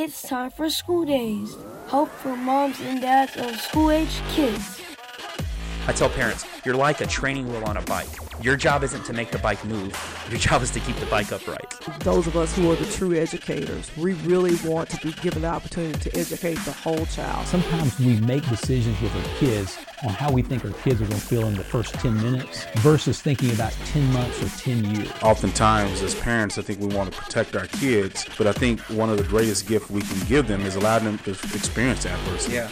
It's time for school days. Help for moms and dads of school age kids. I tell parents, you're like a training wheel on a bike. Your job isn't to make the bike move, your job is to keep the bike upright. Those of us who are the true educators, we really want to be given the opportunity to educate the whole child. Sometimes we make decisions with our kids on how we think our kids are going to feel in the first 10 minutes versus thinking about 10 months or 10 years. Oftentimes, as parents, I think we want to protect our kids, but I think one of the greatest gifts we can give them is allow them to experience adversity. Yeah.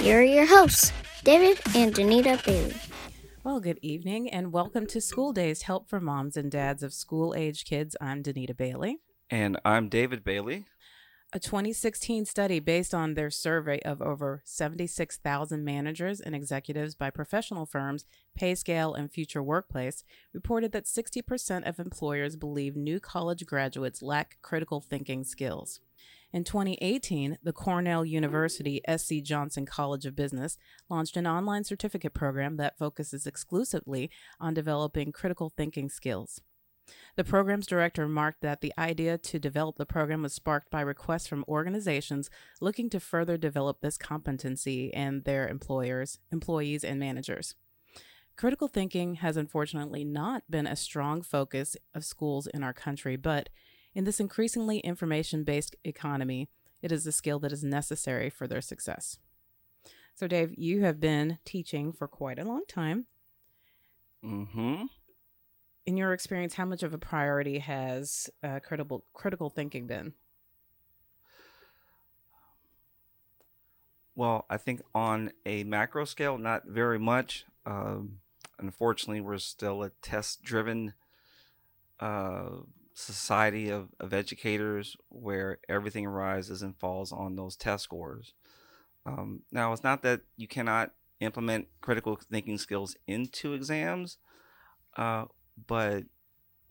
Here are your hosts, David and Danita Bailey. Well, good evening and welcome to School Days Help for Moms and Dads of School Age Kids. I'm Danita Bailey. And I'm David Bailey. A 2016 study based on their survey of over 76,000 managers and executives by professional firms, PayScale, and Future Workplace reported that 60% of employers believe new college graduates lack critical thinking skills. In 2018, the Cornell University SC Johnson College of Business launched an online certificate program that focuses exclusively on developing critical thinking skills. The program's director remarked that the idea to develop the program was sparked by requests from organizations looking to further develop this competency in their employers, employees, and managers. Critical thinking has unfortunately not been a strong focus of schools in our country, but in this increasingly information based economy, it is a skill that is necessary for their success. So, Dave, you have been teaching for quite a long time. Mm-hmm. In your experience, how much of a priority has uh, critical critical thinking been? Well, I think on a macro scale, not very much. Um, unfortunately, we're still a test driven uh, society of, of educators where everything rises and falls on those test scores. Um, now, it's not that you cannot implement critical thinking skills into exams, uh, but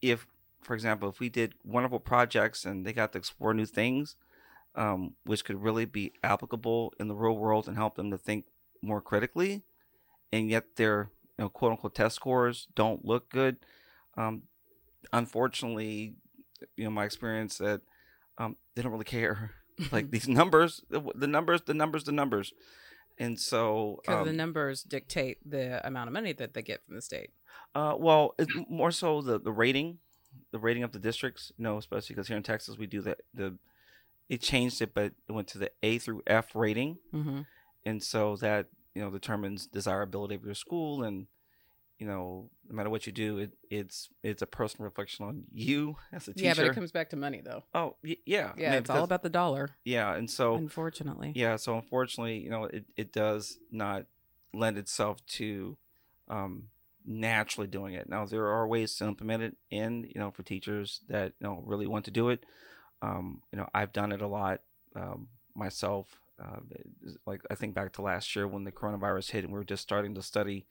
if, for example, if we did wonderful projects and they got to explore new things, um, which could really be applicable in the real world and help them to think more critically, and yet their you know, quote unquote test scores don't look good, um, unfortunately, you know, my experience that um, they don't really care. like these numbers, the numbers, the numbers, the numbers. And so, because um, the numbers dictate the amount of money that they get from the state. Uh, well, it's more so the the rating, the rating of the districts. You know, especially because here in Texas we do that. The it changed it, but it went to the A through F rating, mm-hmm. and so that you know determines desirability of your school and you know, no matter what you do, it, it's it's a personal reflection on you as a teacher. Yeah, but it comes back to money though. Oh, y- yeah. Yeah, I mean, it's all about the dollar. Yeah, and so unfortunately. Yeah, so unfortunately, you know, it, it does not lend itself to um, naturally doing it. Now there are ways to implement it in, you know, for teachers that you know really want to do it. Um, you know, I've done it a lot um, myself. Uh, like I think back to last year when the coronavirus hit and we were just starting to study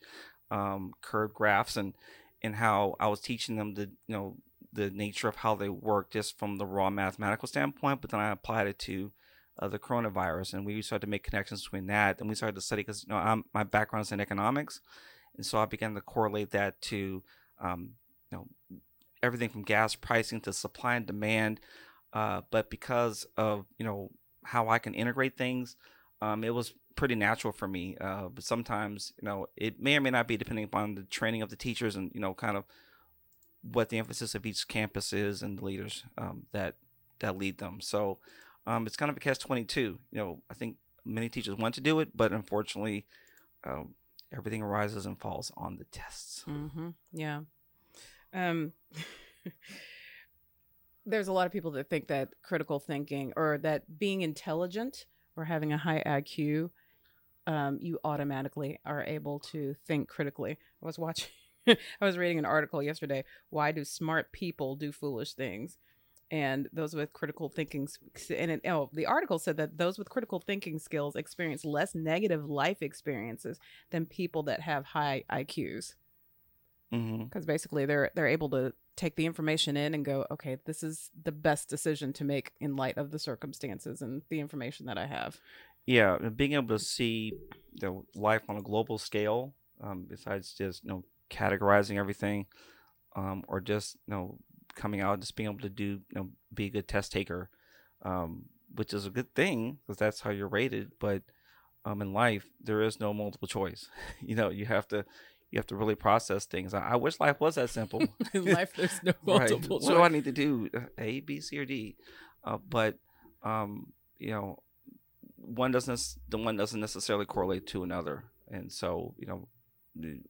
um, curve graphs and and how I was teaching them the you know the nature of how they work just from the raw mathematical standpoint, but then I applied it to uh, the coronavirus, and we started to make connections between that, and we started to study because you know I'm, my background is in economics, and so I began to correlate that to um, you know everything from gas pricing to supply and demand, uh, but because of you know how I can integrate things, um, it was pretty natural for me. Uh, but sometimes, you know, it may or may not be depending upon the training of the teachers and you know, kind of what the emphasis of each campus is and the leaders um, that that lead them. So um, it's kind of a catch twenty two. You know, I think many teachers want to do it, but unfortunately, um, everything rises and falls on the tests. Mm-hmm. Yeah. Um. there's a lot of people that think that critical thinking or that being intelligent or having a high IQ um, you automatically are able to think critically. I was watching, I was reading an article yesterday. Why do smart people do foolish things? And those with critical thinking, and it, oh, the article said that those with critical thinking skills experience less negative life experiences than people that have high IQs. Because mm-hmm. basically, they're they're able to take the information in and go, okay, this is the best decision to make in light of the circumstances and the information that I have yeah being able to see the life on a global scale um, besides just you know categorizing everything um, or just you know coming out just being able to do you know be a good test taker um, which is a good thing because that's how you're rated. But um, in life, there is no multiple choice. you know, you have to you have to really process things. I, I wish life was that simple. in life, there's no right. multiple What do I need to do? A, B, C, or D? Uh, but um, you know, one doesn't the one doesn't necessarily correlate to another, and so you know,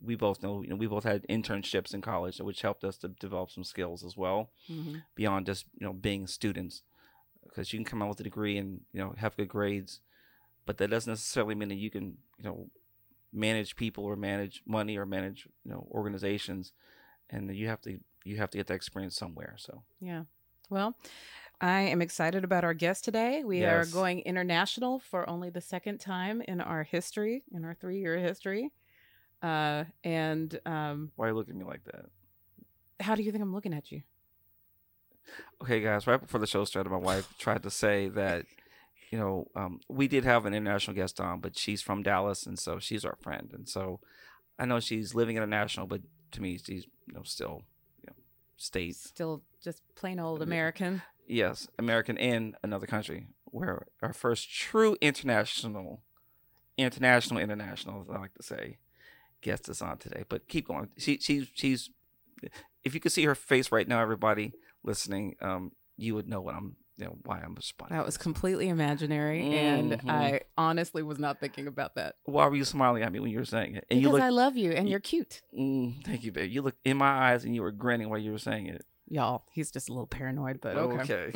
we both know you know we both had internships in college, which helped us to develop some skills as well Mhm. beyond just you know being students, because you can come out with a degree and you know have good grades, but that doesn't necessarily mean that you can you know manage people or manage money or manage you know organizations, and you have to you have to get that experience somewhere. So Yeah. Well, I am excited about our guest today. We are going international for only the second time in our history, in our three year history. Uh, and um, why you look at me like that? how do you think I'm looking at you? Okay, guys, right before the show started, my wife tried to say that, you know, um, we did have an international guest on, but she's from Dallas, and so she's our friend. And so I know she's living international, but to me, she's, you know, still, you know, state. Still just plain old American. Yes, American in another country, where our first true international, international, international, as I like to say, guest is on today. But keep going. She, she's, she's, if you could see her face right now, everybody listening, um, you would know what I'm, you know, why I'm responding. That was completely imaginary. And Mhm. I honestly was not thinking about that. Why were you smiling at me when you were saying it? And because you look, I love you and you- you're cute. mm, thank you, babe. You looked in my eyes and you were grinning while you were saying it. Y'all, he's just a little paranoid, but okay.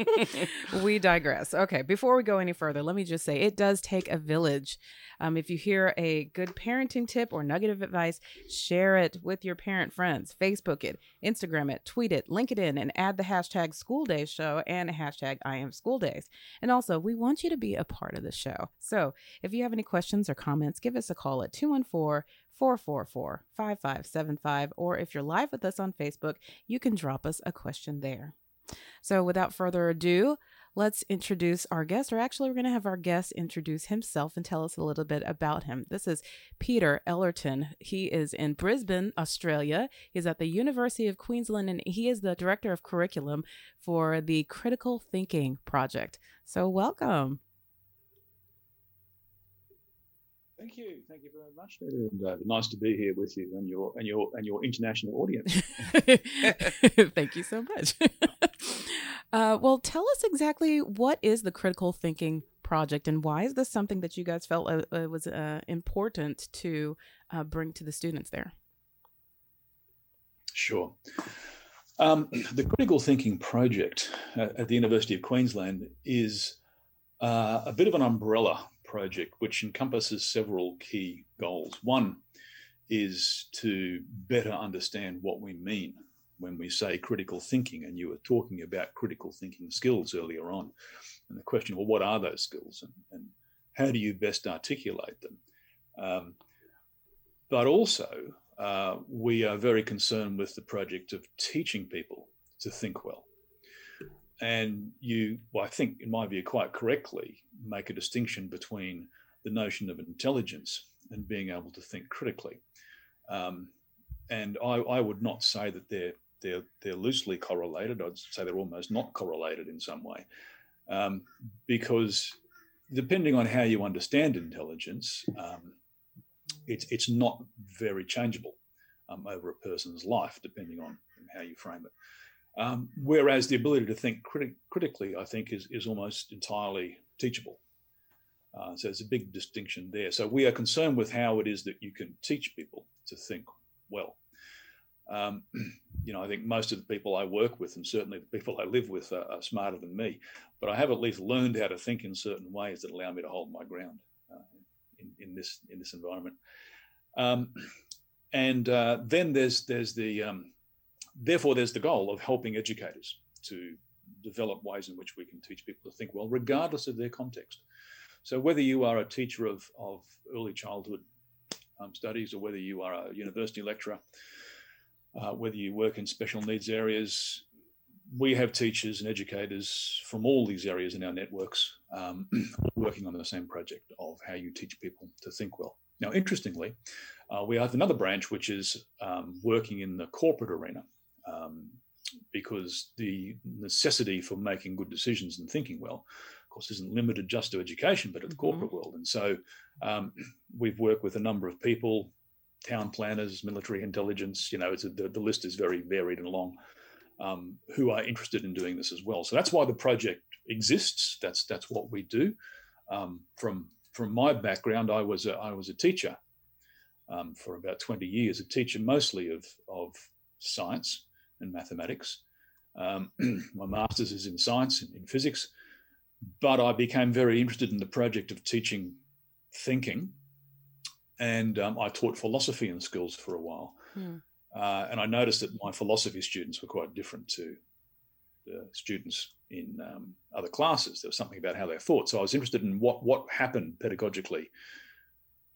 Okay. we digress. Okay, before we go any further, let me just say it does take a village. Um, if you hear a good parenting tip or nugget of advice, share it with your parent friends. Facebook it, Instagram it, tweet it, link it in, and add the hashtag School Days Show and the hashtag I Am School Days. And also, we want you to be a part of the show. So if you have any questions or comments, give us a call at 214 444 5575. Or if you're live with us on Facebook, you can drop us a question there. So, without further ado, let's introduce our guest, or actually, we're going to have our guest introduce himself and tell us a little bit about him. This is Peter Ellerton. He is in Brisbane, Australia. He's at the University of Queensland, and he is the director of curriculum for the Critical Thinking Project. So, welcome. Thank you, thank you very much, and David. Nice to be here with you and your and your and your international audience. Thank you so much. uh, well, tell us exactly what is the Critical Thinking Project, and why is this something that you guys felt uh, uh, was uh, important to uh, bring to the students there? Sure. Um, the Critical Thinking Project at, at the University of Queensland is uh, a bit of an umbrella project which encompasses several key goals. One is to better understand what we mean when we say critical thinking, and you were talking about critical thinking skills earlier on. And the question, well, what are those skills and, and how do you best articulate them? Um, but also, uh, we are very concerned with the project of teaching people to think well. And you, well, I think, in my view, quite correctly, make a distinction between the notion of intelligence and being able to think critically. Um, and I, I, would not say that they're they're they're loosely correlated. I'd say they're almost not correlated in some way, um, because depending on how you understand intelligence, um, it's it's not very changeable um, over a person's life, depending on how you frame it. Um, whereas the ability to think criti- critically, I think, is, is almost entirely teachable. Uh, so there's a big distinction there. So we are concerned with how it is that you can teach people to think well. Um, you know, I think most of the people I work with, and certainly the people I live with, are, are, smarter than me. But I have at least learned how to think in certain ways that allow me to hold my ground uh, in, in this in this environment. Um, and uh, then there's there's the um, therefore, there's the goal of helping educators to develop ways in which we can teach people to think well, regardless of their context. So, whether you are a teacher of, of early childhood um, studies or whether you are a university lecturer, uh, whether you work in special needs areas, we have teachers and educators from all these areas in our networks um, working on the same project of how you teach people to think well. Now, interestingly, uh, we have another branch which is um, working in the corporate arena. Um, because the necessity for making good decisions and thinking well, of course, isn't limited just to education, but at the Mm-hmm. corporate world. And so um, we've worked with a number of people, town planners, military intelligence. You know, it's a, the, the list is very varied and long. Um, who are interested in doing this as well. So that's why the project exists. That's that's what we do. Um, from from my background, I was a, I was a teacher um, for about 20 years, a teacher mostly of of science and mathematics. Um, my master's is in science in, in physics, but I became very interested in the project of teaching thinking, and um, I taught philosophy in schools for a while. Hmm. Uh, and I noticed that my philosophy students were quite different to the students in um, other classes. There was something about how they thought. So I was interested in what what happened pedagogically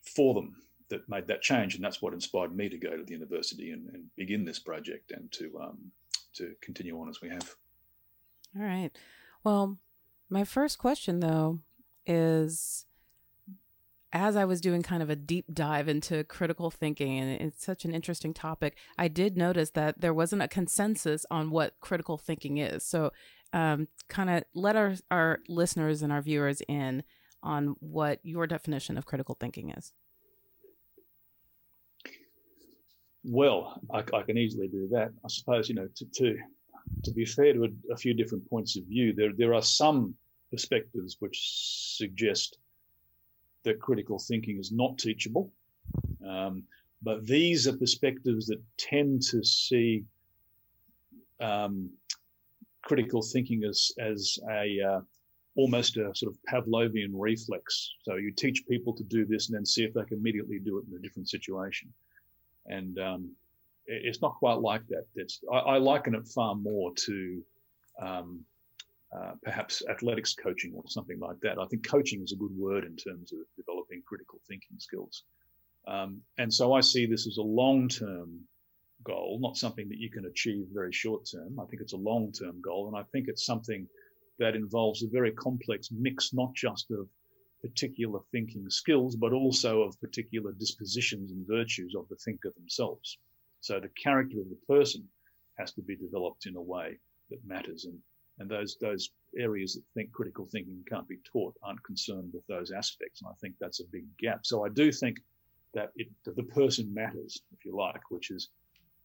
for them that made that change, and that's what inspired me to go to the university and, and begin this project and to um, to continue on as we have. All right. Well, my first question though is as I was doing kind of a deep dive into critical thinking, and it's such an interesting topic, I did notice that there wasn't a consensus on what critical thinking is. So, um, kind of let our, our listeners and our viewers in on what your definition of critical thinking is. Well, I, I can easily do that. I suppose you know to to, to be fair to a, a few different points of view, there there are some perspectives which suggest that critical thinking is not teachable. Um, but these are perspectives that tend to see um, critical thinking as as a uh, almost a sort of Pavlovian reflex. So you teach people to do this and then see if they can immediately do it in a different situation. And um, it- it's not quite like that. It's I, I liken it far more to um, uh, perhaps athletics coaching or something like that. I think coaching is a good word in terms of developing critical thinking skills. Um, and so I see this as a long term goal, not something that you can achieve very short term. I think it's a long term goal. And I think it's something that involves a very complex mix, not just of particular thinking skills, but also of particular dispositions and virtues of the thinker themselves. So the character of the person has to be developed in a way that matters. And, and those, those areas that think critical thinking can't be taught aren't concerned with those aspects. And I think that's a big gap. So I do think that, it, that the person matters, if you like, which is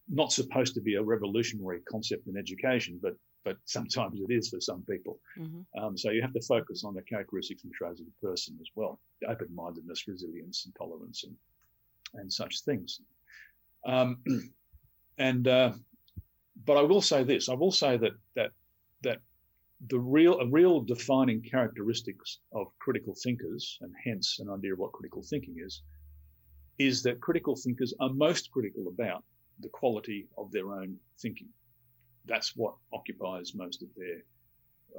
not supposed to be a revolutionary concept in education, but but sometimes it is for some people. Mm-hmm. Um, so you have to focus on the characteristics and traits of the person as well: open-mindedness, resilience, and tolerance, and and such things. Um, and uh, but I will say this: I will say that that that the real a real defining characteristics of critical thinkers, and hence an idea of what critical thinking is, is that critical thinkers are most critical about the quality of their own thinking. That's what occupies most of their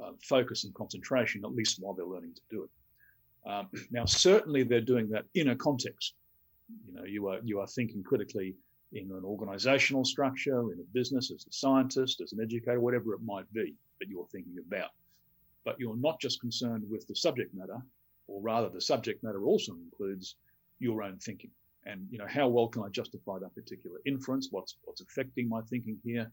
uh, focus and concentration, at least while they're learning to do it. Um, now, certainly, they're doing that in a context. You know, you are you are thinking critically in an organizational structure, in a business, as a scientist, as an educator, whatever it might be that you're thinking about. But you're not just concerned with the subject matter, or rather, the subject matter also includes your own thinking. And you know, how well can I justify that particular inference? What's what's affecting my thinking here?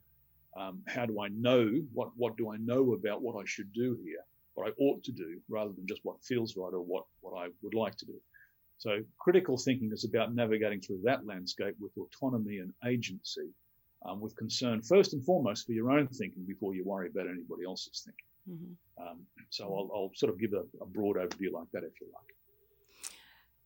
Um, how do I know what what do I know about what I should do here, what I ought to do, rather than just what feels right or what what I would like to do. So critical thinking is about navigating through that landscape with autonomy and agency, um, with concern first and foremost for your own thinking before you worry about anybody else's thinking. Mm-hmm. Um, so I'll, I'll sort of give a, a broad overview like that if you like.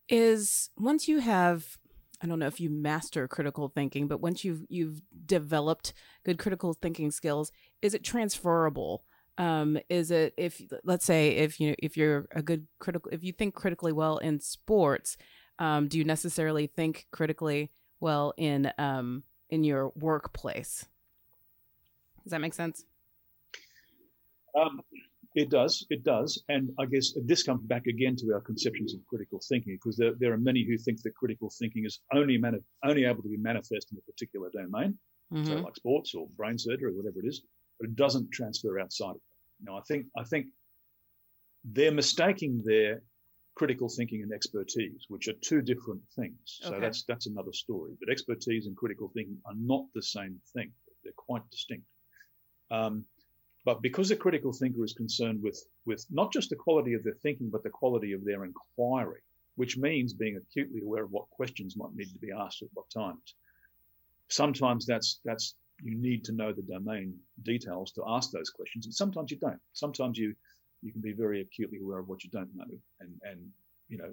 is once you have I don't know if you master critical thinking, but once you've you've developed good critical thinking skills, is it transferable? Um, is it if let's say if you if you're a good critical if you think critically well in sports, um, do you necessarily think critically well in um, in your workplace? Does that make sense? Um, it does, it does, and I guess this comes back again to our conceptions of critical thinking, because there, there are many who think that critical thinking is only mani- only able to be manifest in a particular domain, so Mhm. like sports or brain surgery or whatever it is, but it doesn't transfer outside of it. Now, I think I think they're mistaking their critical thinking and expertise, which are two different things. So Okay. that's that's another story. But expertise and critical thinking are not the same thing; they're quite distinct. Um, but because a critical thinker is concerned with with not just the quality of their thinking, but the quality of their inquiry, which means being acutely aware of what questions might need to be asked at what times. Sometimes that's that's you need to know the domain details to ask those questions, and sometimes you don't. Sometimes you you can be very acutely aware of what you don't know, and and you know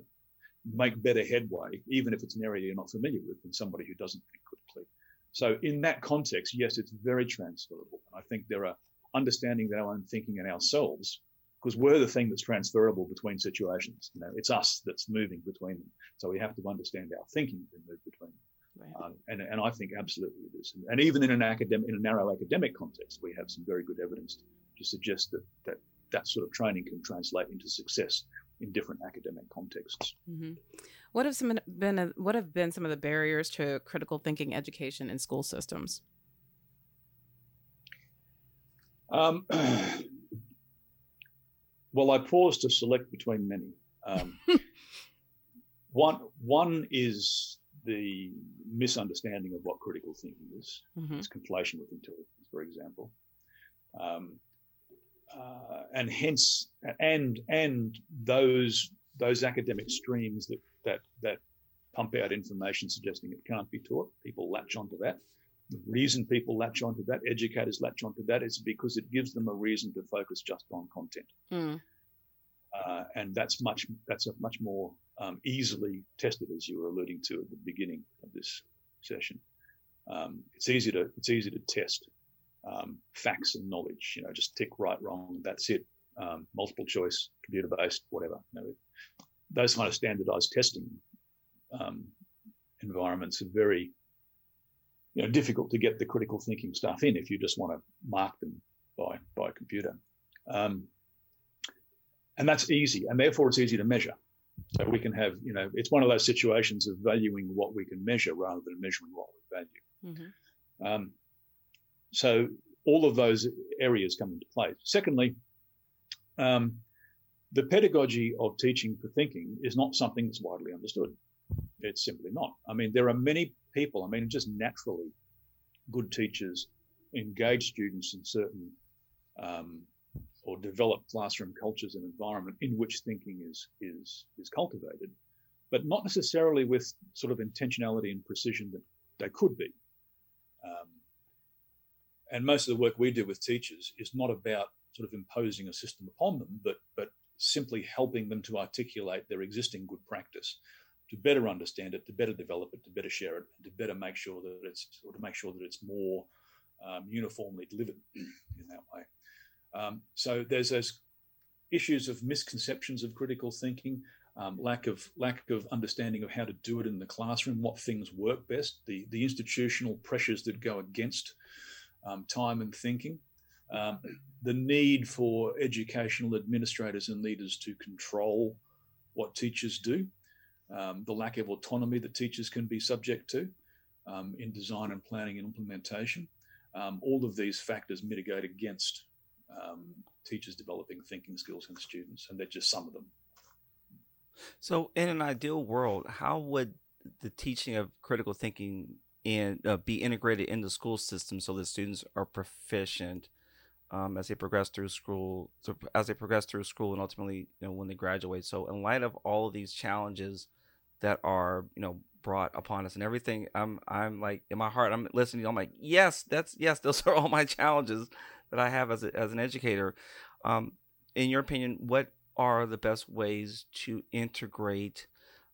make better headway, even if it's an area you're not familiar with, than somebody who doesn't think critically. So in that context, yes, it's very transferable. And I think there are understanding our own thinking and ourselves, because we're the thing that's transferable between situations. You know, it's us that's moving between them. So we have to understand our thinking and move between them. Right. Um, and, and I think absolutely it is. And even in an academic, in a narrow academic context, we have some very good evidence to suggest that that, that sort of training can translate into success in different academic contexts. Mm-hmm. What have some been what have been some of the barriers to critical thinking education in school systems? Um, well, I pause to select between many. Um, one one is the misunderstanding of what critical thinking is. Mm-hmm. It's conflation with intelligence, for example. Um, uh, and hence, and and those those academic streams that that that pump out information suggesting it can't be taught, people latch onto that. The reason people latch onto that, educators latch onto that, is because it gives them a reason to focus just on content. Mm. Uh, and that's much that's a much more um, easily tested, as you were alluding to at the beginning of this session. Um, it's easy to it's easy to test um, facts and knowledge. You know, just tick right, wrong, that's it. Um, multiple choice, computer based, whatever. You know, those kind of standardized testing um, environments are very you know, difficult to get the critical thinking stuff in if you just want to mark them by by a computer. Um, and that's easy, and therefore it's easy to measure. So we can have, you know, it's one of those situations of valuing what we can measure rather than measuring what we value. Mm-hmm. Um, so all of those areas come into play. Secondly, um, the pedagogy of teaching for thinking is not something that's widely understood. It's simply not. I mean, there are many people, I mean, just naturally good teachers engage students in certain um, or develop classroom cultures and environment in which thinking is is is cultivated, but not necessarily with sort of intentionality and precision that they could be. Um, and most of the work we do with teachers is not about sort of imposing a system upon them, but but simply helping them to articulate their existing good practice to better understand it, to better develop it, to better share it, and to better make sure that it's or to make sure that it's more um, uniformly delivered in that way. Um, so there's those issues of misconceptions of critical thinking, um, lack of lack of understanding of how to do it in the classroom, what things work best, the the institutional pressures that go against um, time and thinking. Um, the need for educational administrators and leaders to control what teachers do, um, the lack of autonomy that teachers can be subject to um, in design and planning and implementation. Um, all of these factors mitigate against um, teachers developing thinking skills in students, and they're just some of them. So, in an ideal world, how would the teaching of critical thinking and uh, be integrated in the school system so that students are proficient um, as they progress through school, so as they progress through school, and ultimately, you know, when they graduate. So, in light of all of these challenges that are, you know, brought upon us and everything, I'm, I'm like in my heart, I'm listening. I'm like, yes, that's yes, those are all my challenges that I have as a, as an educator. Um, in your opinion, what are the best ways to integrate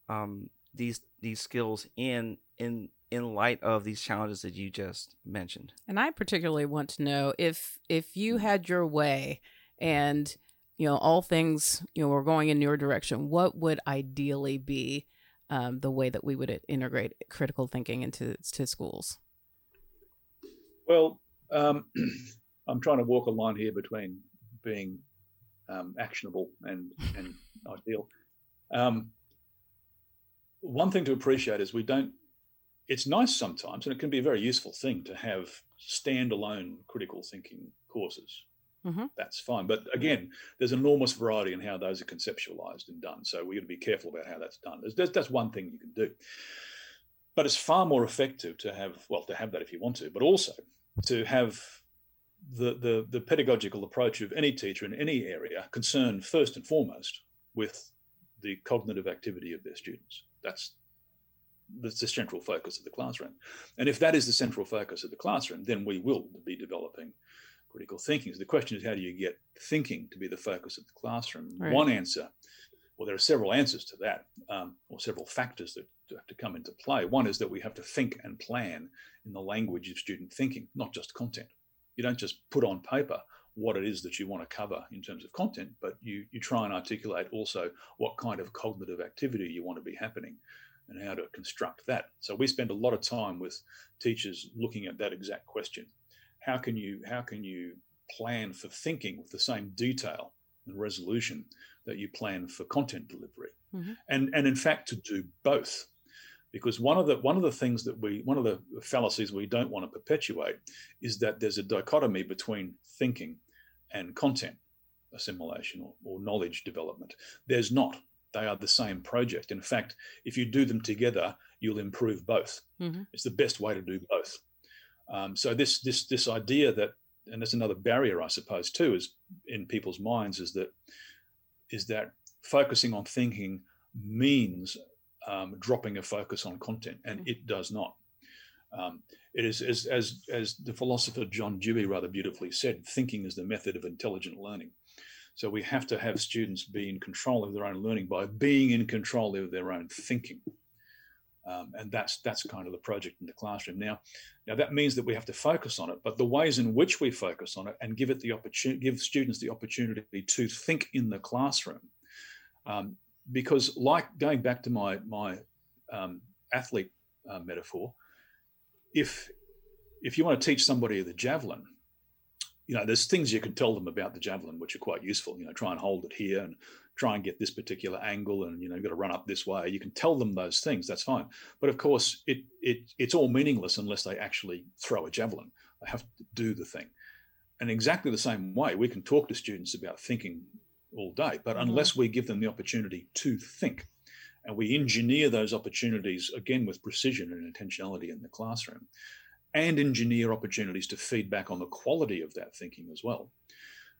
um, these these skills in in in light of these challenges that you just mentioned. And I particularly want to know if if you had your way and you know all things you know were going in your direction, what would ideally be um, the way that we would integrate critical thinking into to schools? Well, um, I'm trying to walk a line here between being um, actionable and and ideal. Um, one thing to appreciate is we don't it's nice sometimes, and it can be a very useful thing to have standalone critical thinking courses. Mm-hmm. That's fine. But again, there's enormous variety in how those are conceptualized and done. So we got to be careful about how that's done. There's, that's one thing you can do. But it's far more effective to have, well, to have that if you want to, but also to have the, the, the pedagogical approach of any teacher in any area concerned first and foremost with the cognitive activity of their students. That's that's the central focus of the classroom. And if that is the central focus of the classroom, then we will be developing critical thinking. So the question is, how do you get thinking to be the focus of the classroom? Right. One answer, well, there are several answers to that, um, or several factors that have to come into play. One is that we have to think and plan in the language of student thinking, not just content. You don't just put on paper what it is that you want to cover in terms of content, but you, you try and articulate also what kind of cognitive activity you want to be happening and how to construct that. So we spend a lot of time with teachers looking at that exact question. How can you how can you plan for thinking with the same detail and resolution that you plan for content delivery? Mhm. And and in fact to do both. Because one of the one of the things that we one of the fallacies we don't want to perpetuate is that there's a dichotomy between thinking and content assimilation or, or knowledge development. There's not they are the same project. In fact, if you do them together, you'll improve both. Mhm. It's the best way to do both. Um, so this this this idea that, and that's another barrier, I suppose, too, is in people's minds, is that is that focusing on thinking means um, dropping a focus on content, and it does not. Um, it is as, as as the philosopher John Dewey rather beautifully said, thinking is the method of intelligent learning. So we have to have students be in control of their own learning by being in control of their own thinking. Um, and that's that's kind of the project in the classroom. Now, now that means that we have to focus on it, but the ways in which we focus on it and give it the opportunity, give students the opportunity to think in the classroom, um, because like going back to my my um, athlete uh, metaphor, if if you want to teach somebody the javelin, you know, there's things you can tell them about the javelin which are quite useful. You know, try and hold it here and try and get this particular angle, and you know, you've got to run up this way. You can tell them those things. That's fine. But of course, it it it's all meaningless unless they actually throw a javelin. They have to do the thing. And exactly the same way, we can talk to students about thinking all day, but mm-hmm. unless we give them the opportunity to think, and we engineer those opportunities again with precision and intentionality in the classroom, and engineer opportunities to feedback on the quality of that thinking as well,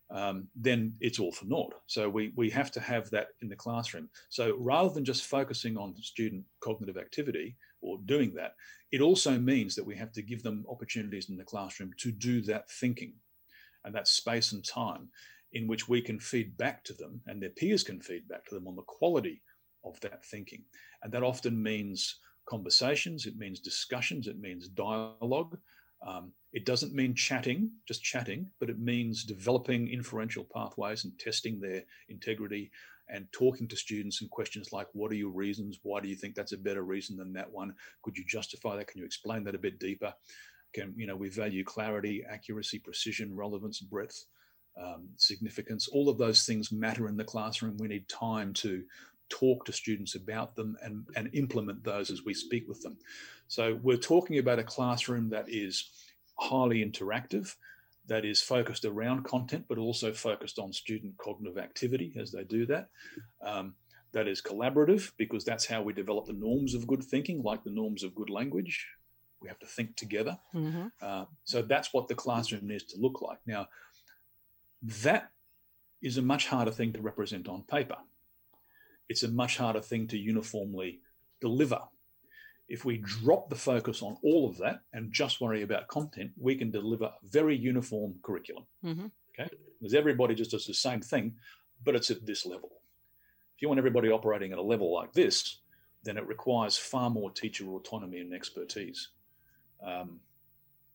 um, then it's all for naught. So we we have to have that in the classroom. So rather than just focusing on student cognitive activity or doing that, it also means that we have to give them opportunities in the classroom to do that thinking, and that space and time in which we can feed back to them and their peers can feed back to them on the quality of that thinking. And that often means conversations, it means discussions, it means dialogue. Um, it doesn't mean chatting, just chatting, but it means developing inferential pathways and testing their integrity and talking to students and questions like, what are your reasons? Why do you think that's a better reason than that one? Could you justify that? Can you explain that a bit deeper? Can, you know, we value clarity, accuracy, precision, relevance, breadth, um, significance. All of those things matter in the classroom. We need time to talk to students about them and, and implement those as we speak with them. So we're talking about a classroom that is highly interactive, that is focused around content, but also focused on student cognitive activity as they do that. Um, that is collaborative because that's how we develop the norms of good thinking, like the norms of good language. We have to think together. Mhm. Uh, so that's what the classroom needs to look like. Now, that is a much harder thing to represent on paper. It's a much harder thing to uniformly deliver. If we drop the focus on all of that and just worry about content, we can deliver a very uniform curriculum. Mhm. Okay, because everybody just does the same thing, but it's at this level. If you want everybody operating at a level like this, then it requires far more teacher autonomy and expertise. Um,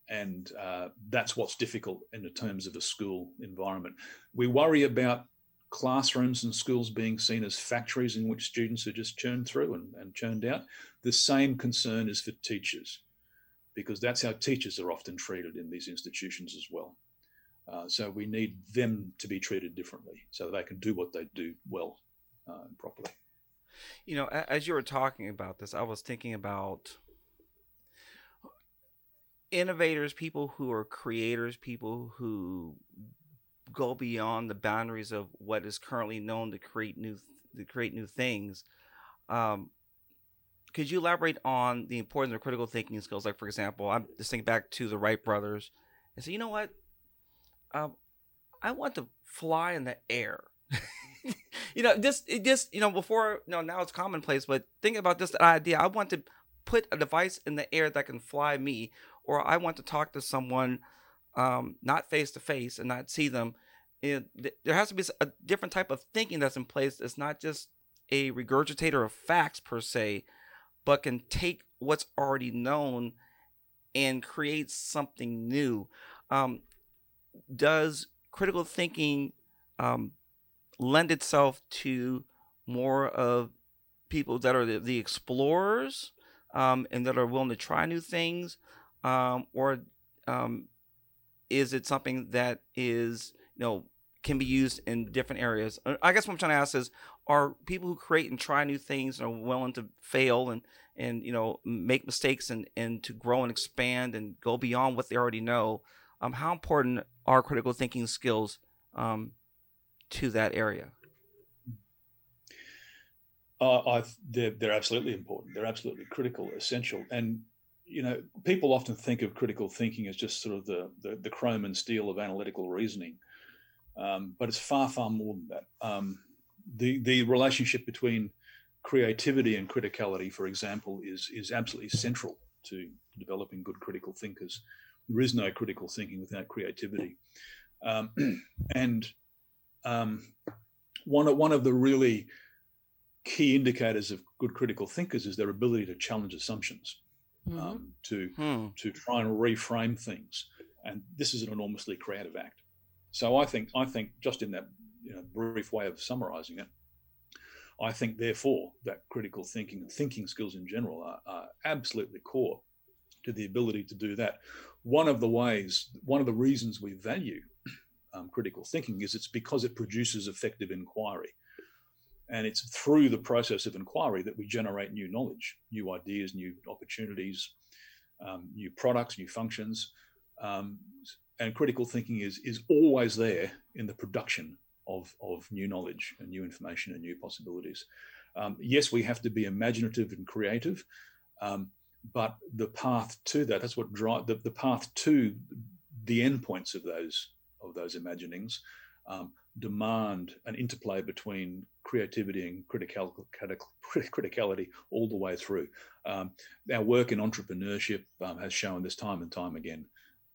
and uh, that's what's difficult in the terms of a school environment. We worry about classrooms and schools being seen as factories in which students are just churned through and, and churned out. The same concern is for teachers, because that's how teachers are often treated in these institutions as well. Uh, so we need them to be treated differently so they can do what they do well uh, and properly. You know, as you were talking about this, I was thinking about innovators, people who are creators, people who go beyond the boundaries of what is currently known to create new to create new things. Um, could you elaborate on the importance of critical thinking skills? Like, for example, I'm just thinking back to the Wright brothers and say, you know what? um, I want to fly in the air. you know, just it just you know before you know now it's commonplace, but think about this idea. I want to put a device in the air that can fly me, or I want to talk to someone um, not face to face and not see them. It, there has to be a different type of thinking that's in place. It's not just a regurgitator of facts per se, but can take what's already known and create something new. Um, does critical thinking um, lend itself to more of people that are the, the explorers um, and that are willing to try new things, um, or um, is it something that is you know can be used in different areas? Uh, I guess what I'm trying to ask is, are people who create and try new things and are willing to fail and and you know make mistakes and and to grow and expand and go beyond what they already know? Um, how important are critical thinking skills um, to that area? Uh, they're, they're absolutely important. They're absolutely critical, essential. And, you know, people often think of critical thinking as just sort of the, the, the chrome and steel of analytical reasoning. Um, but it's far, far more than that. Um, the, the relationship between creativity and criticality, for example, is, is absolutely central to developing good critical thinkers. There is no critical thinking without creativity. Um, and um, one, of, one of the really key indicators of good critical thinkers is their ability to challenge assumptions, mm-hmm. um, to hmm. to try and reframe things, and this is an enormously creative act. So I think I think just in that you know, brief way of summarising it, I think therefore that critical thinking and thinking skills in general are, are absolutely core to the ability to do that. One of the ways, one of the reasons we value um, critical thinking is it's because it produces effective inquiry. And it's through the process of inquiry that we generate new knowledge, new ideas, new opportunities, um, new products, new functions. Um, and critical thinking is, is always there in the production of, of new knowledge and new information and new possibilities. Um, yes, we have to be imaginative and creative, um, but the path to that, that's what drive the, the path to the endpoints of those of those imaginings um, demand an interplay between creativity and critical, criticality all the way through. Um, our work in entrepreneurship um, has shown this time and time again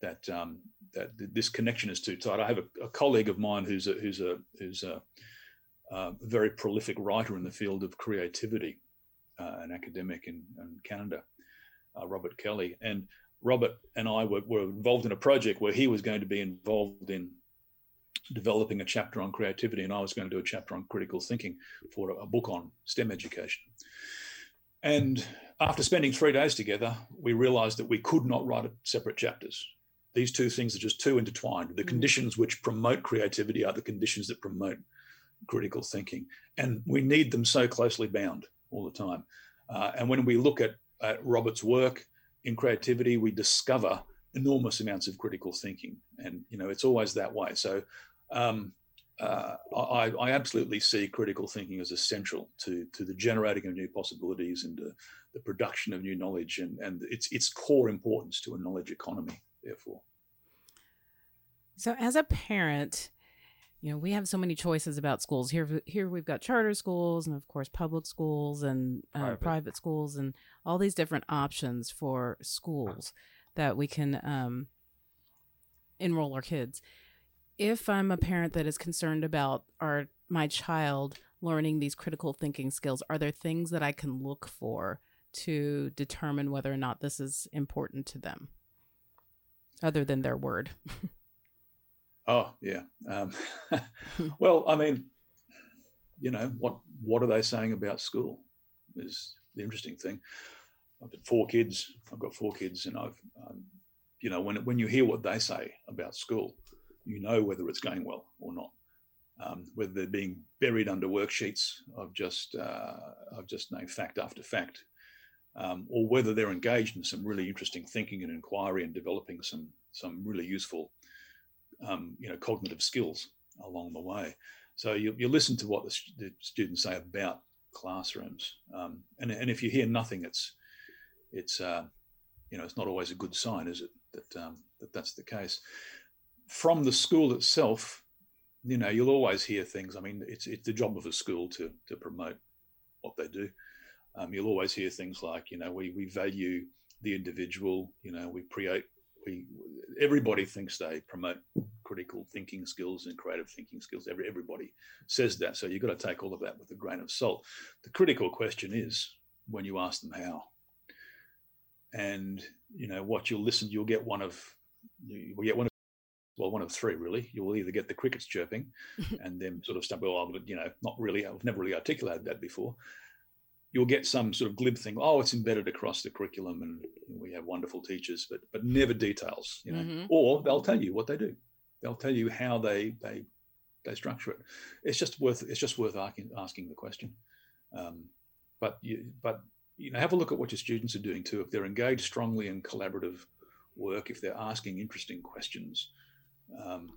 that um, that this connection is too tight. I have a, a colleague of mine who's a, who's a who's a, a, very prolific writer in the field of creativity, uh, an academic in, in Canada, uh, Robert Kelly, and Robert and I were, were involved in a project where he was going to be involved in developing a chapter on creativity, and I was going to do a chapter on critical thinking for a, book on STEM education. And after spending three days together, we realized that we could not write separate chapters. These two things are just too intertwined. The mm. conditions which promote creativity are the conditions that promote critical thinking. And we need them so closely bound all the time. Uh, and when we look at, at Robert's work in creativity, we discover enormous amounts of critical thinking. And, you know, it's always that way. So um, uh, I, I, absolutely see critical thinking as essential to, to the generating of new possibilities and the, the production of new knowledge and, and its, its core importance to a knowledge economy, therefore. So, as a parent, you know, we have so many choices about schools. Here, here we've got charter schools and, of course, public schools and uh, private. private. schools and all these different options for schools that we can um, enroll our kids if I'm a parent that is concerned about our my child learning these critical thinking skills, are there things that I can look for to determine whether or not this is important to them, other than their word? oh yeah. Um, well, I mean, you know what what are they saying about school? Is the interesting thing. I've got four kids. I've got four kids, and I've, um, you know, when when you hear what they say about school, you know whether it's going well or not. Um, whether they're being buried under worksheets of just uh, of just named fact after fact, um, or whether they're engaged in some really interesting thinking and inquiry and developing some some really useful um, you know cognitive skills along the way. So you, you listen to what the, the students say about classrooms, um, and and if you hear nothing, it's it's uh, you know it's not always a good sign, is it? That um, that that's the case from the school itself, you know, you'll always hear things. I mean, it's it's the job of a school to to promote what they do. Um, you'll always hear things like, you know, we we value the individual. You know, we create. We everybody thinks they promote critical thinking skills and creative thinking skills. Every everybody says that. So you've got to take all of that with a grain of salt. The critical question is when you ask them how. And you know what you'll listen, you'll get one of you will get one of well, one of three really. You will either get the crickets chirping and then sort of stumble, well, you know, not really, I've never really articulated that before. You'll get some sort of glib thing, oh, it's embedded across the curriculum and we have wonderful teachers, but but never details, you know. Mm-hmm. Or they'll tell you what they do. They'll tell you how they they they structure it. It's just worth it's just worth asking asking the question. Um, but you but you know have a look at what your students are doing too. If they're engaged strongly in collaborative work, if they're asking interesting questions, um,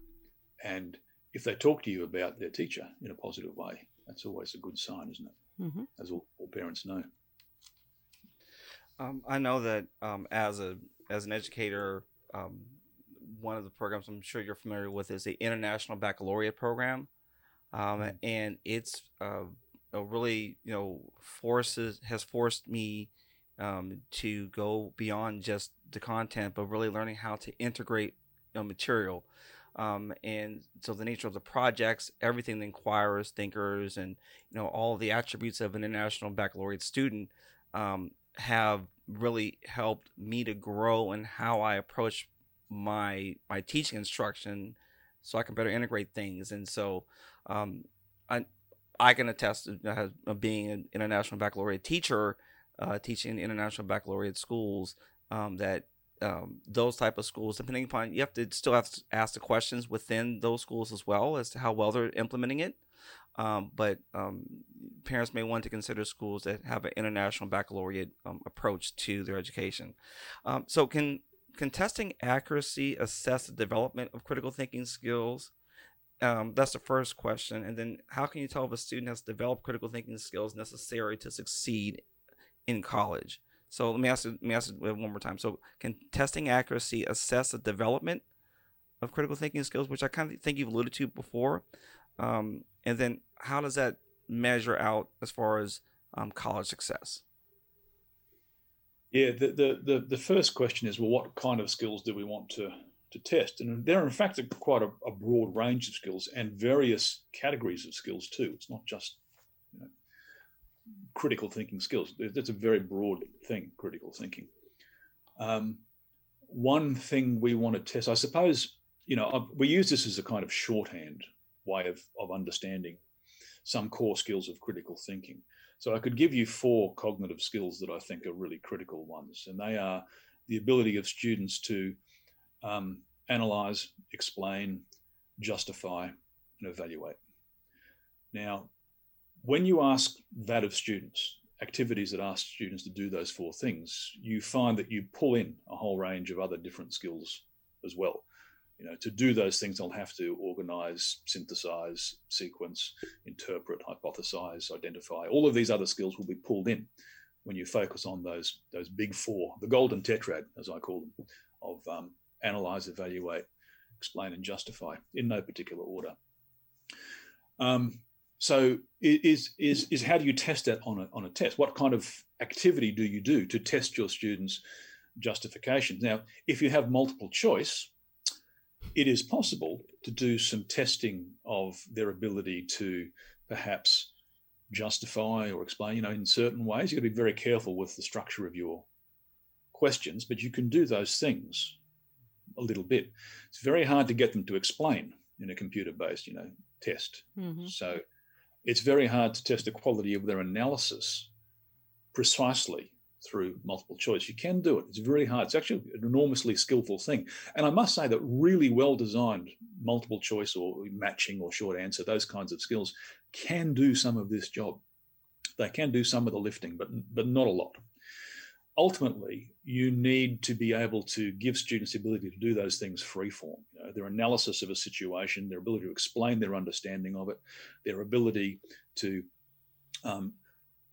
and if they talk to you about their teacher in a positive way, that's always a good sign, isn't it? Mm-hmm. As all, all, parents know. Um, I know that um, as a as an educator, um, one of the programs I'm sure you're familiar with is the International Baccalaureate Program, um, mm-hmm. and it's uh, really you know forces has forced me um, to go beyond just the content, but really learning how to integrate you know, material. Um, and so the nature of the projects, everything the inquirers, thinkers, and you know all the attributes of an international baccalaureate student um, have really helped me to grow in how I approach my my teaching instruction, so I can better integrate things. And so um, I I can attest to uh, being an international baccalaureate teacher, uh, teaching international baccalaureate schools, um, that um, those type of schools, depending upon, you have to still have to ask the questions within those schools as well as to how well they're implementing it. Um, but um, parents may want to consider schools that have an international baccalaureate um, approach to their education. Um, so, can can testing accuracy assess the development of critical thinking skills? Um, that's the first question. And then, how can you tell if a student has developed critical thinking skills necessary to succeed in college? So let me ask let me ask it one more time. So can testing accuracy assess the development of critical thinking skills, which I kind of think you've alluded to before? Um, and then how does that measure out as far as um, college success? Yeah, the, the, the the first question is, well, what kind of skills do we want to to test? And there are in fact quite a, a broad range of skills and various categories of skills too. It's not just critical thinking skills. That's a very broad thing, critical thinking. Um, one thing we want to test, I suppose, you know, we use this as a kind of shorthand way of, of understanding some core skills of critical thinking. So I could give you four cognitive skills that I think are really critical ones, and they are the ability of students to um, analyze, explain, justify, and evaluate. Now, when you ask that of students, activities that ask students to do those four things, you find that you pull in a whole range of other different skills as well. You know, to do those things, they'll have to organize, synthesize, sequence, interpret, hypothesize, identify. All of these other skills will be pulled in when you focus on those those big four, the golden tetrad, as I call them, of um, analyze, evaluate, explain, and justify in no particular order. Um, so is is is how do you test that on a on a test? What kind of activity do you do to test your students' justifications? Now, if you have multiple choice, it is possible to do some testing of their ability to perhaps justify or explain, you know, in certain ways. You've got to be very careful with the structure of your questions, but you can do those things a little bit. It's very hard to get them to explain in a computer-based, you know, test. Mm-hmm. So it's very hard to test the quality of their analysis precisely through multiple choice. You can do it. It's very hard. It's actually an enormously skillful thing. And I must say that really well designed multiple choice or matching or short answer, those kinds of skills can do some of this job. They can do some of the lifting, but but not a lot ultimately, you need to be able to give students the ability to do those things freeform. You know, their analysis of a situation, their ability to explain their understanding of it, their ability to um,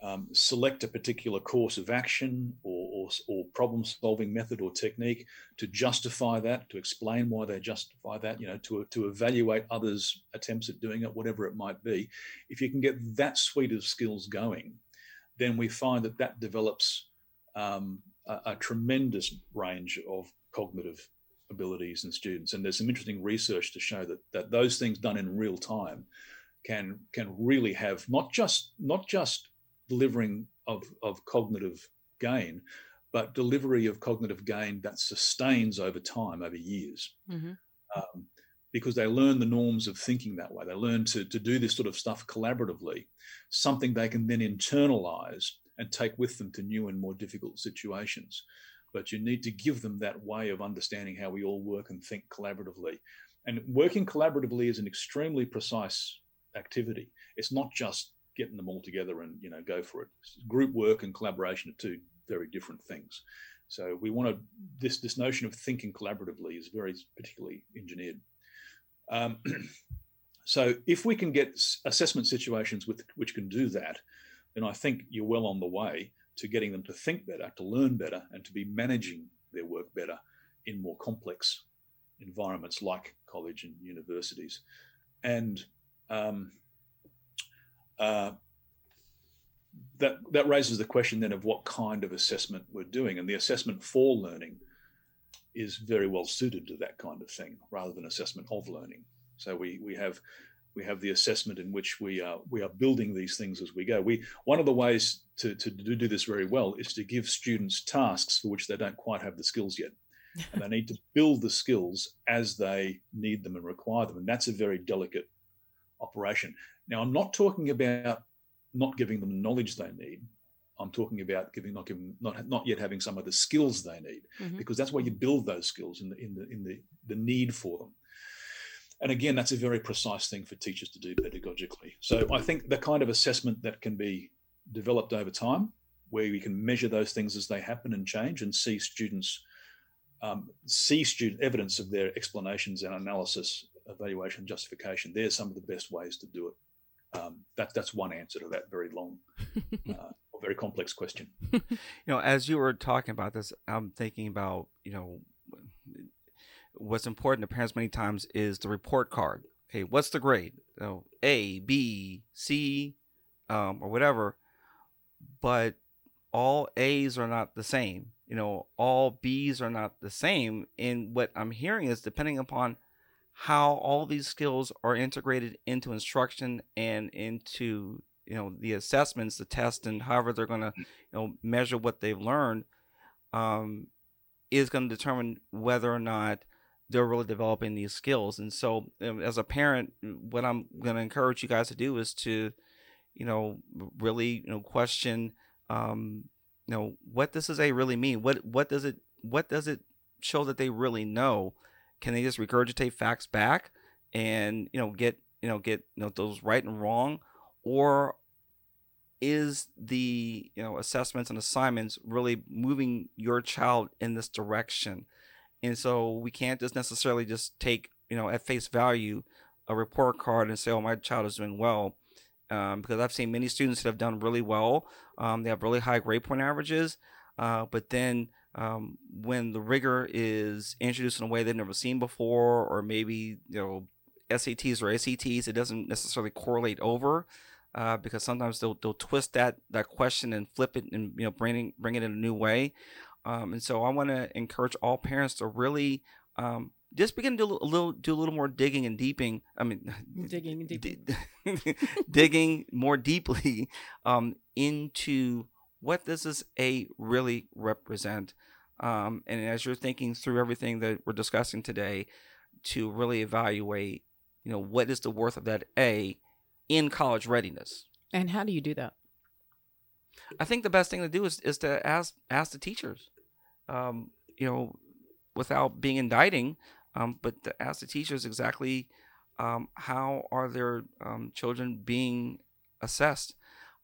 um, select a particular course of action or, or, or problem solving method or technique to justify that, to explain why they justify that, you know, to, to evaluate others' attempts at doing it, whatever it might be. If you can get that suite of skills going, then we find that that develops um, a, a tremendous range of cognitive abilities in students. And there's some interesting research to show that, that those things done in real time can can really have not just not just delivering of, of cognitive gain, but delivery of cognitive gain that sustains over time, over years. Mm-hmm. Um, because they learn the norms of thinking that way. They learn to, to do this sort of stuff collaboratively, something they can then internalize and take with them to new and more difficult situations. But you need to give them that way of understanding how we all work and think collaboratively. And working collaboratively is an extremely precise activity. It's not just getting them all together and you know go for it. Group work and collaboration are two very different things. So we want to this this notion of thinking collaboratively is very particularly engineered. Um, so if we can get assessment situations with which can do that, then I think you're well on the way to getting them to think better, to learn better, and to be managing their work better in more complex environments like college and universities. And um, uh, that that raises the question then of what kind of assessment we're doing, and the assessment for learning is very well suited to that kind of thing, rather than assessment of learning. So we we have we have the assessment in which we are we are building these things as we go. We one of the ways to to do this very well is to give students tasks for which they don't quite have the skills yet. and they need to build the skills as they need them and require them. And that's a very delicate operation. Now, I'm not talking about not giving them the knowledge they need. I'm talking about giving not giving not not yet having some of the skills they need, mm-hmm. because that's where you build those skills in the in the in the the need for them. And again, that's a very precise thing for teachers to do pedagogically. So I think the kind of assessment that can be developed over time, where we can measure those things as they happen and change, and see students um, see student evidence of their explanations and analysis, evaluation, justification. They're some of the best ways to do it. Um, that, that's one answer to that very long, uh, very complex question. you know, as you were talking about this, I'm thinking about you know what's important to parents many times is the report card. Okay, what's the grade? You know, A, B, C, um, or whatever. But all A's are not the same. You know, all B's are not the same. And what I'm hearing is depending upon how all these skills are integrated into instruction and into you know the assessments the tests, and however they're going to you know measure what they've learned um, is going to determine whether or not they're really developing these skills and so um, as a parent what i'm going to encourage you guys to do is to you know really you know question um, you know what does this a really mean? What what does it what does it show that they really know? Can they just regurgitate facts back and you know get you know get you know those right and wrong, or is the you know assessments and assignments really moving your child in this direction? And so we can't just necessarily just take you know at face value a report card and say, oh, my child is doing well. Um, because I've seen many students that have done really well. Um, they have really high grade point averages, uh, but then um, when the rigor is introduced in a way they've never seen before, or maybe you know SATs or SATs, it doesn't necessarily correlate over uh, because sometimes they'll they'll twist that that question and flip it and you know bring bring it in a new way. Um, and so I want to encourage all parents to really um, just begin to do a little do a little more digging and deeping. I mean, digging and deeping, digging more deeply um, into what does this A really represent? Um, and as you're thinking through everything that we're discussing today, to really evaluate, you know, what is the worth of that A in college readiness. And how do you do that? I think the best thing to do is, is to ask ask the teachers, um, you know, without being indicting, um, but to ask the teachers exactly um, how are their um, children being assessed.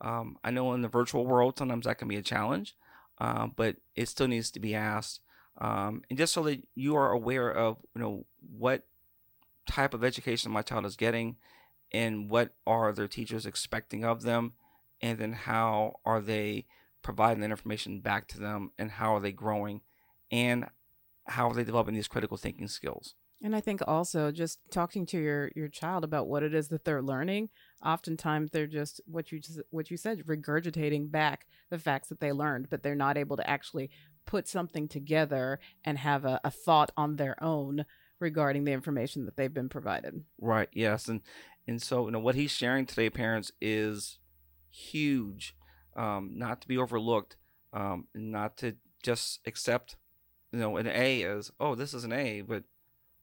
Um, I know in the virtual world sometimes that can be a challenge, uh, but it still needs to be asked. And just so that you are aware of, you know, what type of education my child is getting, and what are their teachers expecting of them, and then how are they providing that information back to them, and how are they growing, and how are they developing these critical thinking skills. And I think also just talking to your your child about what it is that they're learning. Oftentimes they're just what you just what you said, regurgitating back the facts that they learned, but they're not able to actually put something together and have a, a thought on their own regarding the information that they've been provided. Right. Yes. And and so you know what he's sharing today, parents, is huge, um, not to be overlooked, um, not to just accept, you know, an A as oh this is an A, but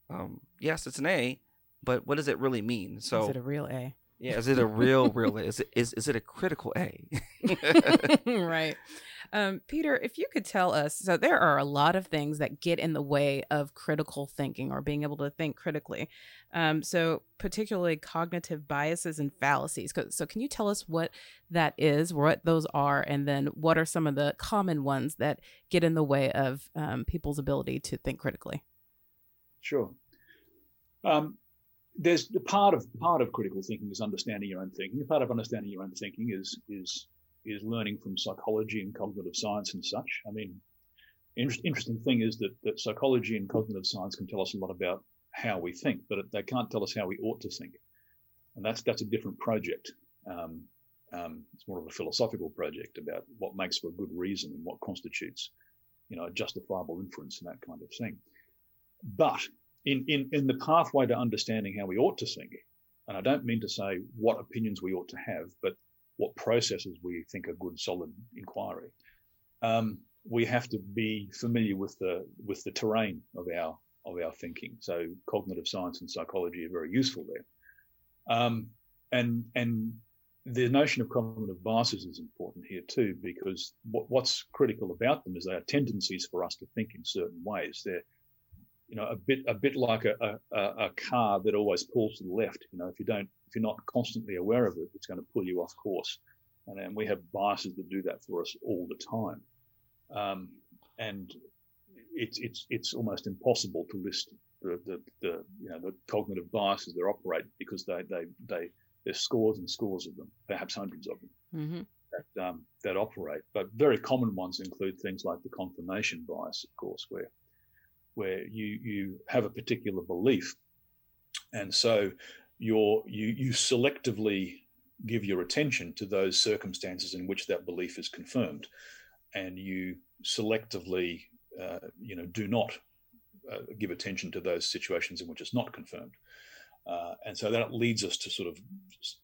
um, yes, it's an A, but what does it really mean? So is it a real A? Yeah, is it a real real Is it is is it a critical A? right. Um, Peter, if you could tell us, so there are a lot of things that get in the way of critical thinking or being able to think critically. Um, so particularly cognitive biases and fallacies. So can you tell us what that is, what those are, and then what are some of the common ones that get in the way of um, people's ability to think critically? Sure. Um, there's the part of part of critical thinking is understanding your own thinking. Part of understanding your own thinking is is is learning from psychology and cognitive science and such. I mean, inter- interesting thing is that that psychology and cognitive science can tell us a lot about how we think, but they can't tell us how we ought to think, and that's that's a different project. Um, um, it's more of a philosophical project about what makes for a good reason and what constitutes, you know, a justifiable inference and that kind of thing. But in, in, in the pathway to understanding how we ought to think, and I don't mean to say what opinions we ought to have, but what processes we think are good, solid inquiry, um, we have to be familiar with the with the terrain of our of our thinking. So cognitive science and psychology are very useful there. Um, and and the notion of cognitive biases is important here too, because what, what's critical about them is they are tendencies for us to think in certain ways. They're you know, a bit a bit like a, a, a car that always pulls to the left. You know, if you don't if you're not constantly aware of it, it's going to pull you off course. And, and we have biases that do that for us all the time. Um, and it's it's it's almost impossible to list the, the, the you know the cognitive biases that operate because they they they there's scores and scores of them, perhaps hundreds of them. Mm-hmm. That, um, that operate, but very common ones include things like the confirmation bias, of course, where where you you have a particular belief, and so you you selectively give your attention to those circumstances in which that belief is confirmed, and you selectively uh, you know do not uh, give attention to those situations in which it's not confirmed. Uh, and so that leads us to sort of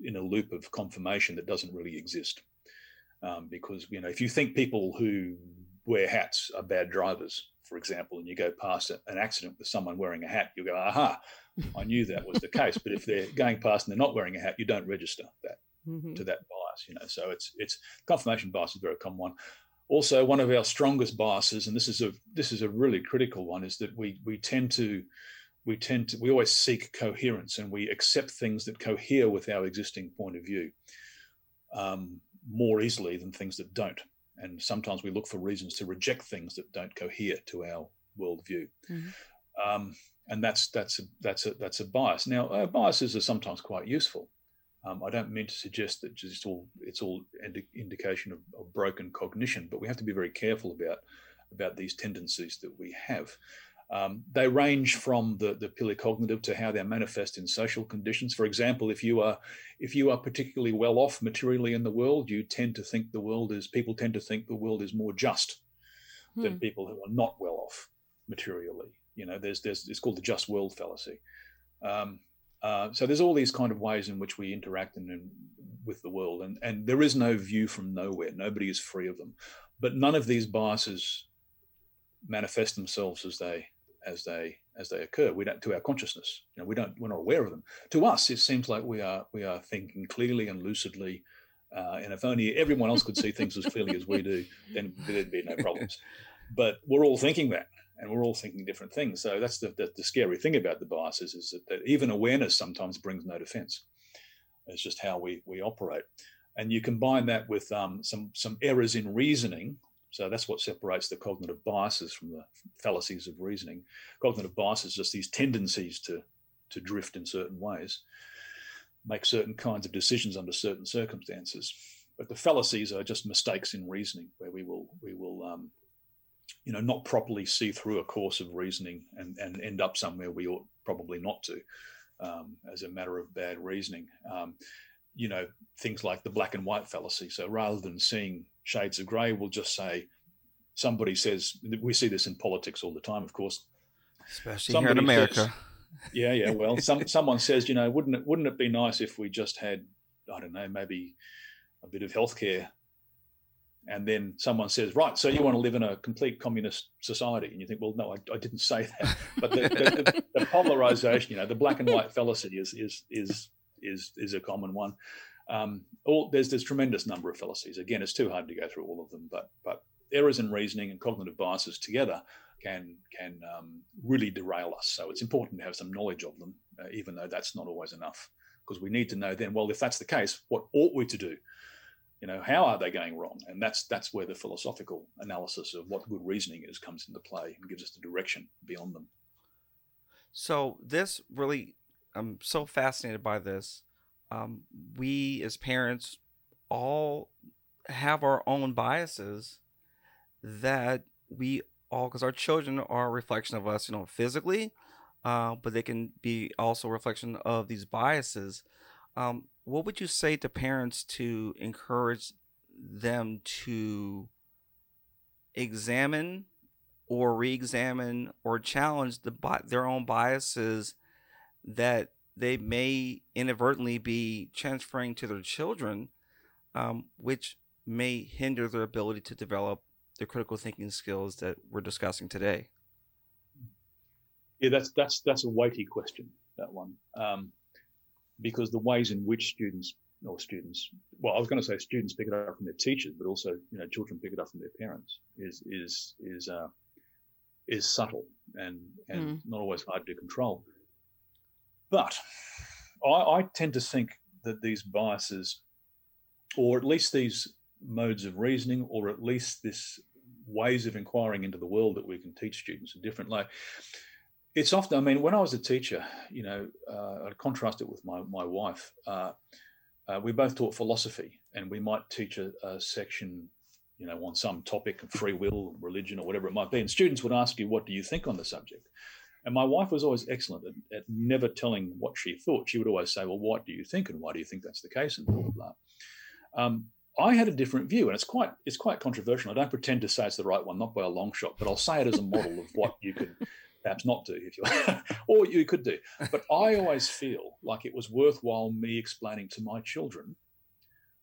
in a loop of confirmation that doesn't really exist. Um, because you know if you think people who wear hats are bad drivers for example, and you go past an accident with someone wearing a hat, you go, aha, I knew that was the case. But if they're going past and they're not wearing a hat, you don't register that mm-hmm. to that bias, you know. So it's it's confirmation bias is a very common one. Also, one of our strongest biases, and this is a this is a really critical one, is that we we tend to we tend to we always seek coherence and we accept things that cohere with our existing point of view um, more easily than things that don't and sometimes we look for reasons to reject things that don't cohere to our worldview. Mm-hmm. Um, and that's that's a, that's a that's a bias. Now, uh, biases are sometimes quite useful. Um, I don't mean to suggest that it's all it's all indi- indication of, of, broken cognition, but we have to be very careful about about these tendencies that we have. Um, they range from the, the purely cognitive to how they manifest in social conditions. For example, if you are if you are particularly well off materially in the world, you tend to think the world is people tend to think the world is more just hmm. than people who are not well off materially. You know, there's there's it's called the just world fallacy. Um, uh, so there's all these kind of ways in which we interact in, in, with the world, and and there is no view from nowhere. Nobody is free of them, but none of these biases manifest themselves as they as they as they occur. We don't to our consciousness. You know, we don't we're not aware of them. To us, it seems like we are we are thinking clearly and lucidly. Uh, and if only everyone else could see things as clearly as we do, then there'd be no problems. But we're all thinking that, and we're all thinking different things. So that's the, the, the scary thing about the biases is that, that even awareness sometimes brings no defense. It's just how we we operate. And you combine that with um, some some errors in reasoning, so that's what separates the cognitive biases from the fallacies of reasoning. Cognitive biases just these tendencies to to drift in certain ways, make certain kinds of decisions under certain circumstances. but the fallacies are just mistakes in reasoning, where we will we will um, you know not properly see through a course of reasoning and and end up somewhere we ought probably not to, um, as a matter of bad reasoning. Um, you know things like the black and white fallacy. So rather than seeing shades of grey, we'll just say somebody says we see this in politics all the time, of course. Especially somebody here in America. Says, yeah, yeah. Well, some someone says, you know, wouldn't it wouldn't it be nice if we just had, I don't know, maybe a bit of healthcare, and then someone says, right, so you want to live in a complete communist society, and you think, well, no, I, I didn't say that. But the, the, the, polarization, you know, the black and white fallacy is is is is is a common one. Um, all there's there's tremendous number of fallacies. Again, it's too hard to go through all of them, but but errors in reasoning and cognitive biases together can can um, really derail us. So it's important to have some knowledge of them, uh, even though that's not always enough, because we need to know then. Well, if that's the case, what ought we to do? You know, how are they going wrong? And that's that's where the philosophical analysis of what good reasoning is comes into play and gives us the direction beyond them. So this really, I'm so fascinated by this. Um, we as parents all have our own biases that we all because our children are a reflection of us, you know, physically, uh, but they can be also a reflection of these biases. Um, what would you say to parents to encourage them to examine or re-examine or challenge the their own biases that they may inadvertently be transferring to their children, um, which may hinder their ability to develop the critical thinking skills that we're discussing today? Yeah, that's that's that's a weighty question. That one, um, because the ways in which students or students, well, I was going to say students pick it up from their teachers, but also you know children pick it up from their parents is is is uh, is subtle and and mm. not always hard to control. But I, I tend to think that these biases, or at least these modes of reasoning, or at least this ways of inquiring into the world that we can teach students a different way. It's often, I mean, when I was a teacher, you know, uh, I'd contrast it with my, my wife. Uh, uh, we both taught philosophy, and we might teach a, a, section, you know, on some topic of free will, religion, or whatever it might be. And students would ask you, What do you think on the subject? And my wife was always excellent at, at never telling what she thought. She would always say, Well, what do you think? And why do you think that's the case? And blah, blah, blah. Um, I had a different view, and it's quite it's quite controversial. I don't pretend to say it's the right one, not by a long shot, but I'll say it as a model of what you could perhaps not do if you or you could do. But I always feel like it was worthwhile me explaining to my children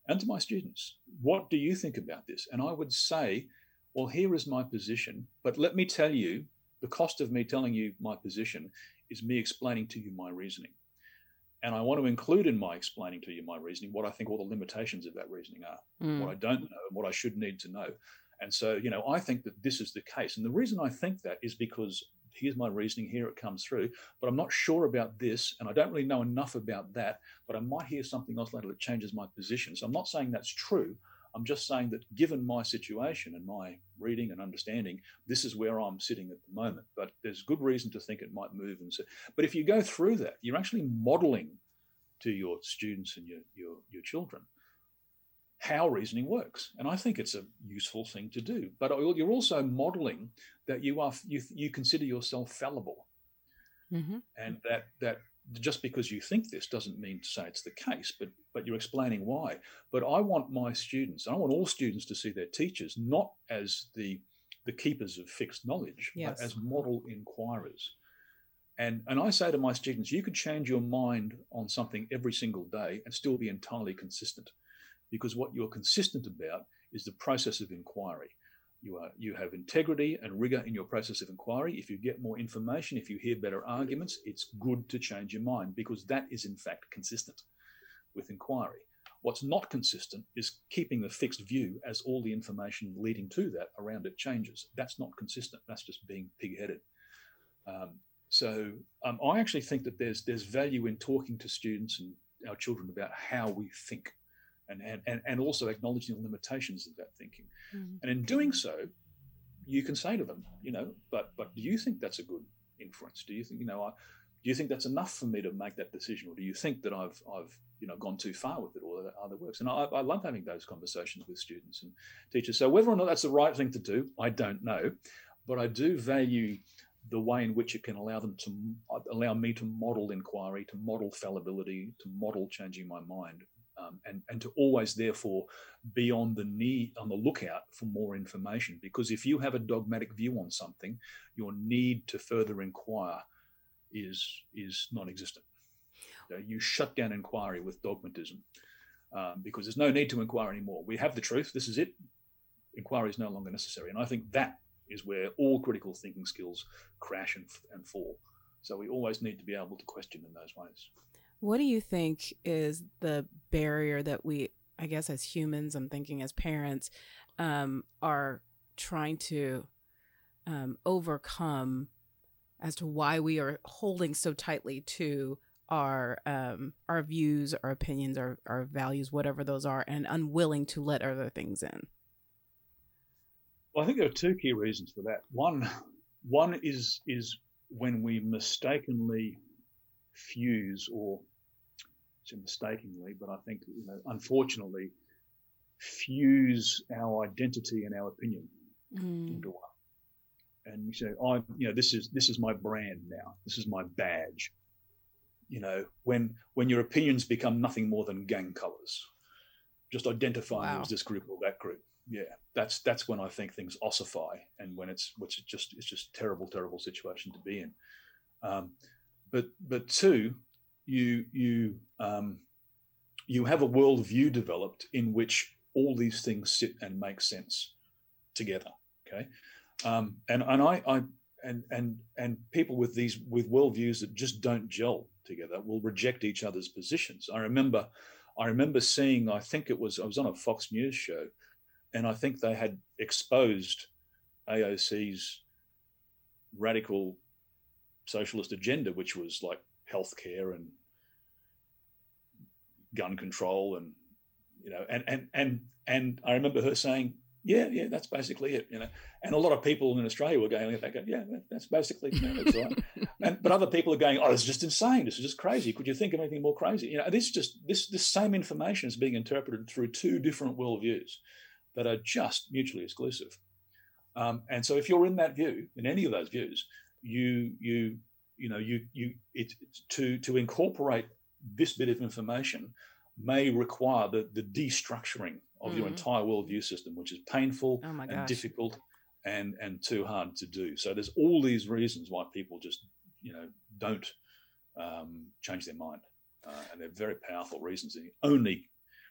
and to my students, what do you think about this? And I would say, well, here is my position, but let me tell you, the cost of me telling you my position is me explaining to you my reasoning. And I want to include in my explaining to you my reasoning what I think all the limitations of that reasoning are, mm. what I don't know, and what I should need to know. And so, you know, I think that this is the case. And the reason I think that is because here's my reasoning, here it comes through, but I'm not sure about this, and I don't really know enough about that, but I might hear something else later that changes my position. So I'm not saying that's true. I'm just saying that given my situation and my reading and understanding, this is where I'm sitting at the moment. But there's good reason to think it might move. And so, but if you go through that, you're actually modeling to your students and your, your, your children how reasoning works. And I think it's a useful thing to do. But you're also modeling that you are you, you consider yourself fallible. Mm-hmm. And that that just because you think this doesn't mean to say it's the case, but but you're explaining why. But I want my students, I want all students to see their teachers not as the the keepers of fixed knowledge, yes. but as model inquirers. And and I say to my students, you could change your mind on something every single day and still be entirely consistent, because what you're consistent about is the process of inquiry. You are you have integrity and rigor in your process of inquiry. If you get more information, if you hear better arguments, it's good to change your mind because that is in fact consistent with inquiry. What's not consistent is keeping the fixed view as all the information leading to that around it changes. That's not consistent. That's just being pig-headed. Um, so um, I actually think that there's there's value in talking to students and our children about how we think and, and, and also acknowledging the limitations of that thinking. Mm-hmm. And in doing so, you can say to them, you know, but but do you think that's a good inference? Do you think, you know, I, do you think that's enough for me to make that decision, or do you think that I've I've you know gone too far with it, or that other works? And I, I love having those conversations with students and teachers. So whether or not that's the right thing to do, I don't know, but I do value the way in which it can allow them to allow me to model inquiry, to model fallibility, to model changing my mind, um, and and to always therefore be on the need on the lookout for more information. Because if you have a dogmatic view on something, your need to further inquire is is non-existent. You, you shut down inquiry with dogmatism um, because there's no need to inquire anymore. We have the truth. This is it. Inquiry is no longer necessary, and I think that is where all critical thinking skills crash and, and fall. So we always need to be able to question in those ways. What do you think is the barrier that we, I guess, as humans, I'm thinking as parents, um, are trying to um, overcome as to why we are holding so tightly to our um, our views, our opinions, our, our values, whatever those are, and unwilling to let other things in? Well, I think there are two key reasons for that. One, one is is when we mistakenly fuse, or say mistakenly, but I think you know, unfortunately, fuse our identity and our opinion mm. into one. And you say, "I, you know, this is this is my brand now. This is my badge." You know, when when your opinions become nothing more than gang colors, just identifying wow. as this group or that group yeah, that's that's when I think things ossify, and when it's which is just it's just terrible, terrible situation to be in. Um, but but two, you you um, you have a worldview developed in which all these things sit and make sense together. Okay, um, and and I, I and and and people with these with worldviews that just don't gel together will reject each other's positions. I remember I remember seeing I think it was I was on a Fox News show and I think they had exposed AOC's radical socialist agenda, which was like healthcare and gun control, and you know, and and and and I remember her saying, "Yeah, yeah, that's basically it," you know. And a lot of people in Australia were going, "They go, yeah, that's basically you that's right." and but other people are going, "Oh, this is just insane. This is just crazy. Could you think of anything more crazy?" You know, this just this this same information is being interpreted through two different worldviews that are just mutually exclusive. Um, and so if you're in that view, in any of those views, you you you know you you it to to incorporate this bit of information may require the the destructuring of mm your mm-hmm. entire worldview system, which is painful oh and difficult and and too hard to do. So there's all these reasons why people just you know don't um, change their mind, uh, and they're very powerful reasons. And the only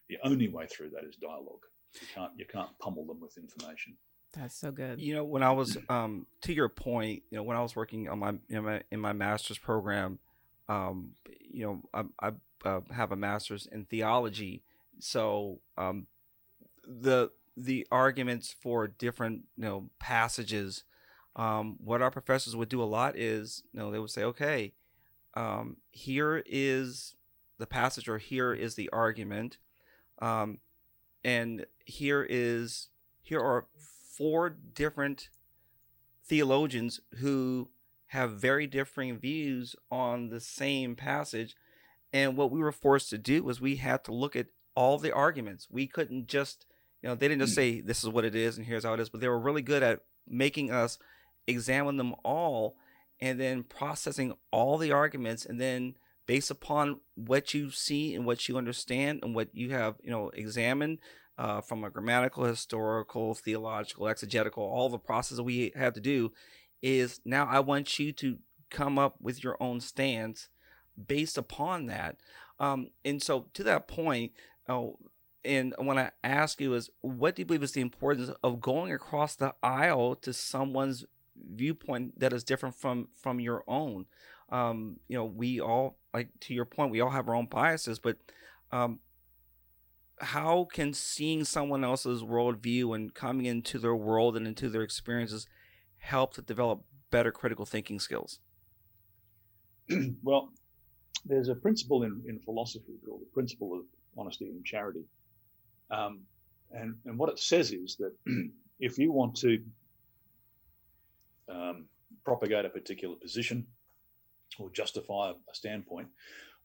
the only way through that is dialogue. You can't you can't pummel them with information. That's so good. You know, when I was um, to your point, you know, when I was working on my in my, in my master's program, um, you know, I, I uh, have a master's in theology, so um, the the arguments for different you know passages, um, what our professors would do a lot is, you know, they would say, okay, um, here is the passage, or here is the argument. Um, and here is here are four different theologians who have very differing views on the same passage and what we were forced to do was we had to look at all the arguments we couldn't just you know they didn't just hmm. say this is what it is and here's how it is but they were really good at making us examine them all and then processing all the arguments and then based upon what you see and what you understand and what you have you know examined uh, from a grammatical historical theological exegetical all the process we have to do is now i want you to come up with your own stance based upon that. Um, and so to that point oh, and when I ask you is what do you believe is the importance of going across the aisle to someone's viewpoint that is different from from your own? Um, you know we all like to your point, we all have our own biases, but um, how can seeing someone else's worldview and coming into their world and into their experiences help to develop better critical thinking skills? well, there's a principle in, in philosophy called the principle of honesty and charity. Um, and, and what it says is that if you want to um, propagate a particular position, or justify a standpoint,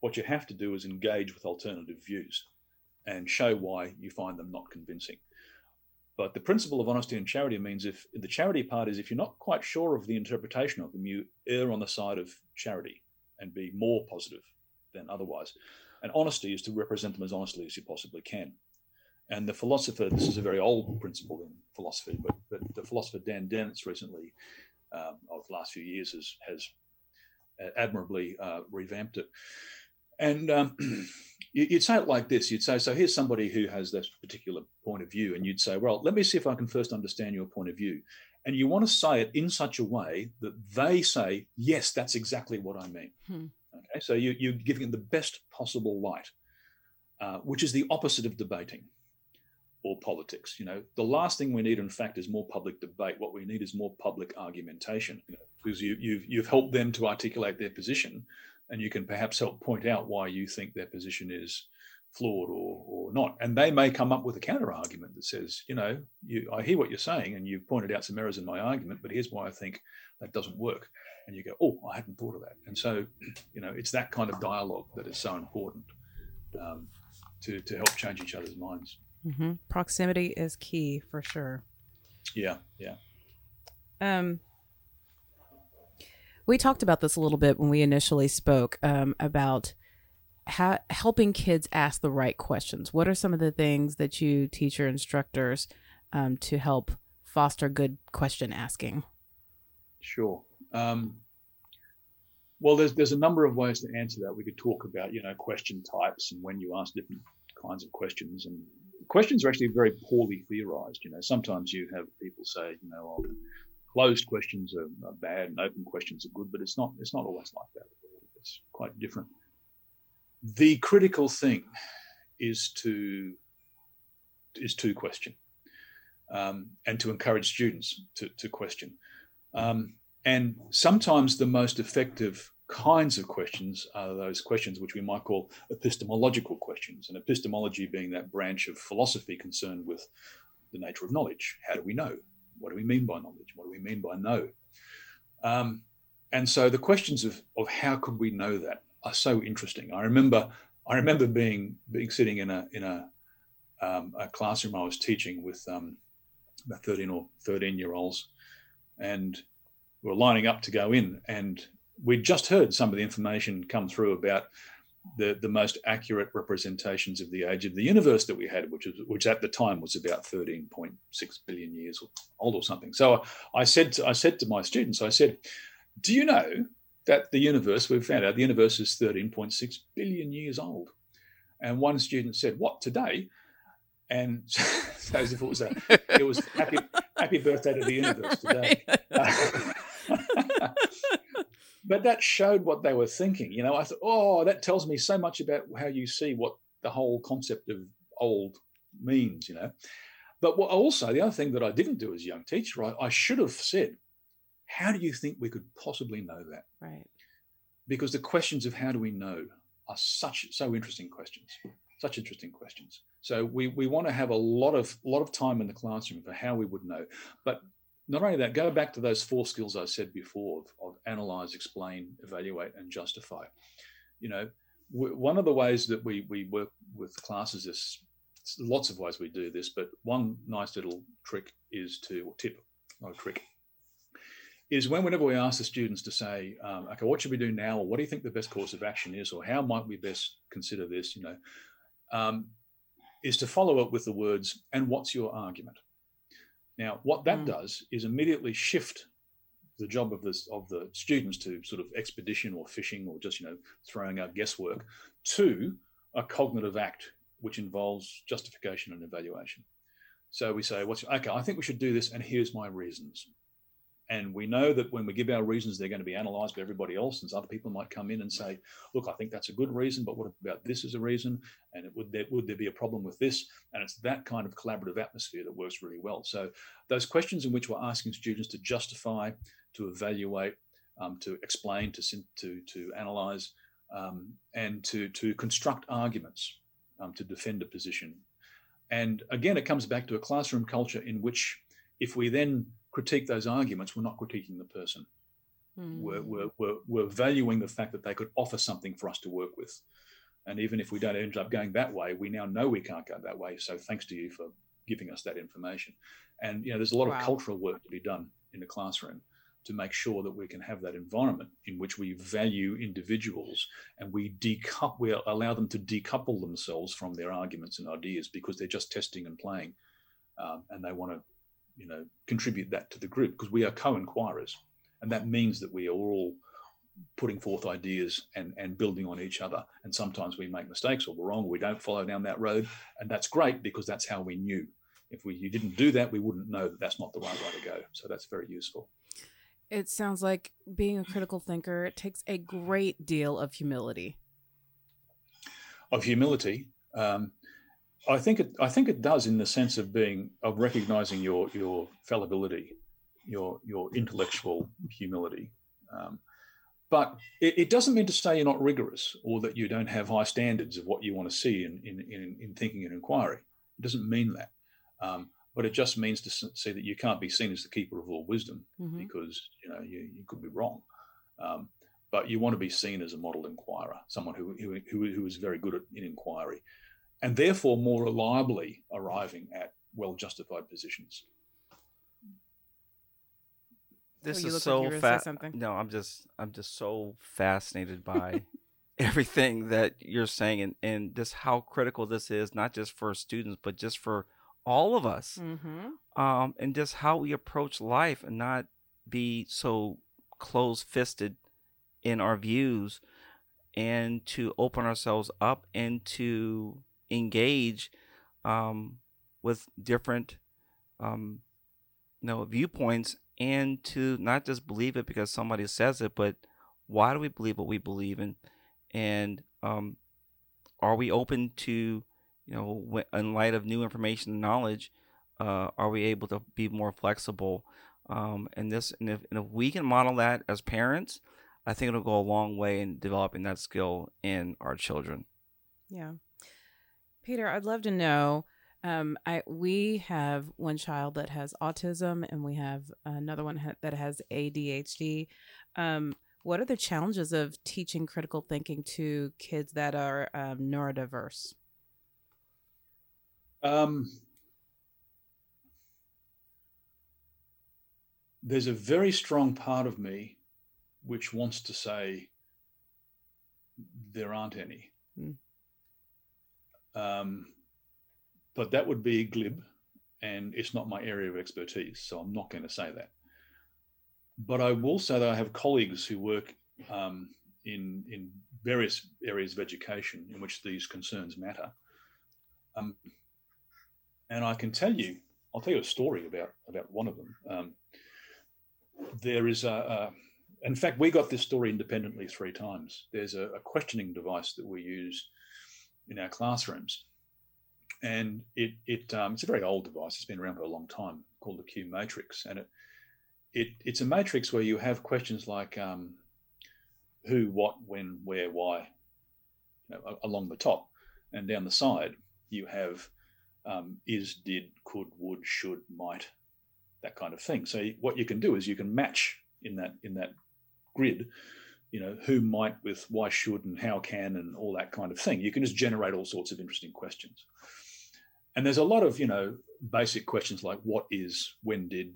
what you have to do is engage with alternative views and show why you find them not convincing. But the principle of honesty and charity means if the charity part is if you're not quite sure of the interpretation of them, you err on the side of charity and be more positive than otherwise. And honesty is to represent them as honestly as you possibly can. And the philosopher, this is a very old principle in philosophy, but, but the philosopher Dan Dennett recently, um, of the last few years, has, has admirably uh, revamped it. And um, you'd say it like this you'd say, So here's somebody who has this particular point of view. And you'd say, Well, let me see if I can first understand your point of view. And you want to say it in such a way that they say, Yes, that's exactly what I mean. Hmm. Okay. So you, you're giving it the best possible light, uh, which is the opposite of debating or politics. You know, the last thing we need, in fact, is more public debate. What we need is more public argumentation, you know, because you, you've you've helped them to articulate their position, and you can perhaps help point out why you think their position is flawed or, or not. And they may come up with a counter argument that says, you know, you, I hear what you're saying and you've pointed out some errors in my argument, but here's why I think that doesn't work. And you go, oh, I hadn't thought of that. And so, you know, it's that kind of dialogue that is so important um, to, to help change each other's minds. Mm-hmm. Proximity is key for sure. Yeah, yeah. Um, we talked about this a little bit when we initially spoke um, about ha- helping kids ask the right questions. What are some of the things that you teach your instructors um, to help foster good question asking? Sure. Um, well, there's there's a number of ways to answer that. We could talk about you know question types and when you ask different kinds of questions, and questions are actually very poorly theorized. You know, sometimes you have people say, you know, oh, closed questions are, are, bad and open questions are good, but it's not it's not always like that. It's quite different. The critical thing is to is to question um, and to encourage students to, to question. Um, and sometimes the most effective kinds of questions are those questions which we might call epistemological questions, and epistemology being that branch of philosophy concerned with the nature of knowledge. How do we know? What do we mean by knowledge? What do we mean by know? Um, and so the questions of, of how could we know that are so interesting. I remember I remember being being sitting in a in a um, a classroom I was teaching with um, about 13 or 13 year olds, and we were lining up to go in, and we'd just heard some of the information come through about the, the most accurate representations of the age of the universe that we had, which was which at the time was about 13.6 billion years old or something. So I said to, I said to my students, I said, "Do you know that the universe we've found out the universe is 13.6 billion years old?" And one student said, "What today?" And so as if it was a, it was happy happy birthday to the universe today. but that showed what they were thinking. You know, I thought, oh, that tells me so much about how you see what the whole concept of old means. You know, but also the other thing that I didn't do as a young teacher, I, I should have said, how do you think we could possibly know that? Right. Because the questions of how do we know are such so interesting questions, such interesting questions. So we we want to have a lot of lot of time in the classroom for how we would know, but not only that, go back to those four skills I said before of, of analyze, explain, evaluate, and justify. You know, w- one of the ways that we we work with classes is lots of ways we do this, but one nice little trick is to tip, not a trick, is when whenever we ask the students to say, um, okay, what should we do now, or what do you think the best course of action is, or how might we best consider this, you know, um, is to follow up with the words, and what's your argument? Now, what that mm. does is immediately shift the job of this of the students to sort of expedition or fishing or just you know throwing out guesswork to a cognitive act which involves justification and evaluation. So we say, "What's okay? I think we should do this, and here's my reasons." And we know that when we give our reasons, they're going to be analysed by everybody else. And other people might come in and say, "Look, I think that's a good reason, but what about this as a reason? And it, would there would there be a problem with this?" And it's that kind of collaborative atmosphere that works really well. So those questions in which we're asking students to justify, to evaluate, um, to explain, to to to analyse, um, and to to construct arguments, um, to defend a position. And again, it comes back to a classroom culture in which, if we then critique those arguments, we're not critiquing the person. mm. were, were, were, were valuing the fact that they could offer something for us to work with. And even if we don't end up going that way, we now know we can't go that way. So thanks to you for giving us that information. And you know, there's a lot wow. of cultural work to be done in the classroom to make sure that we can have that environment in which we value individuals and we decouple, we allow them to decouple themselves from their arguments and ideas because they're just testing and playing, um, and they want to, you know, contribute that to the group because we are co-inquirers, and that means that we are all putting forth ideas and, and building on each other. And sometimes we make mistakes or we're wrong, or we don't follow down that road. And that's great because that's how we knew. If we you didn't do that, we wouldn't know that that's not the right way to go. So that's very useful. It sounds like being a critical thinker it takes a great deal of humility. Of humility, um, I think it. I think it does in the sense of being of recognizing your your fallibility, your your intellectual humility. Um, but it, it, doesn't mean to say you're not rigorous or that you don't have high standards of what you want to see in, in, in, in thinking and inquiry. It doesn't mean that. Um, but it just means to say that you can't be seen as the keeper of all wisdom mm-hmm. because you know you, you could be wrong. Um, but you want to be seen as a model inquirer, someone who, who, who is very good at, in inquiry and therefore more reliably arriving at well justified positions. This oh, is so fast. No, I'm just I'm just so fascinated by everything that you're saying and, and just how critical this is, not just for students, but just for all of us. Mm-hmm. Um, and just how we approach life and not be so close fisted in our views and to open ourselves up and to engage um, with different um, you know viewpoints and to not just believe it because somebody says it, but why do we believe what we believe in, and um, are we open to, you know, in light of new information and knowledge, uh, are we able to be more flexible? Um, and this, and if, and if we can model that as parents, I think it'll go a long way in developing that skill in our children. Yeah, Peter, I'd love to know um, I we have one child that has autism, and we have another one ha- that has ADHD. Um, what are the challenges of teaching critical thinking to kids that are um, neurodiverse? Um, there's a very strong part of me which wants to say there aren't any. Mm. Um, but that would be glib and it's not my area of expertise. So I'm not going to say that. But I will say that I have colleagues who work um, in, in various areas of education in which these concerns matter. Um, and I can tell you, I'll tell you a story about, about one of them. Um, there is a, a, in fact, we got this story independently three times. There's a, a questioning device that we use in our classrooms and it it um, it's a very old device. It's been around for a long time, called the Q matrix, and it it it's a matrix where you have questions like um, who, what, when, where, why, you know, along the top, and down the side you have um, is, did, could, would, should, might, that kind of thing. So what you can do is you can match in that in that grid you know who might with why should and how can and all that kind of thing you can just generate all sorts of interesting questions and there's a lot of, you know, basic questions like what is, when did,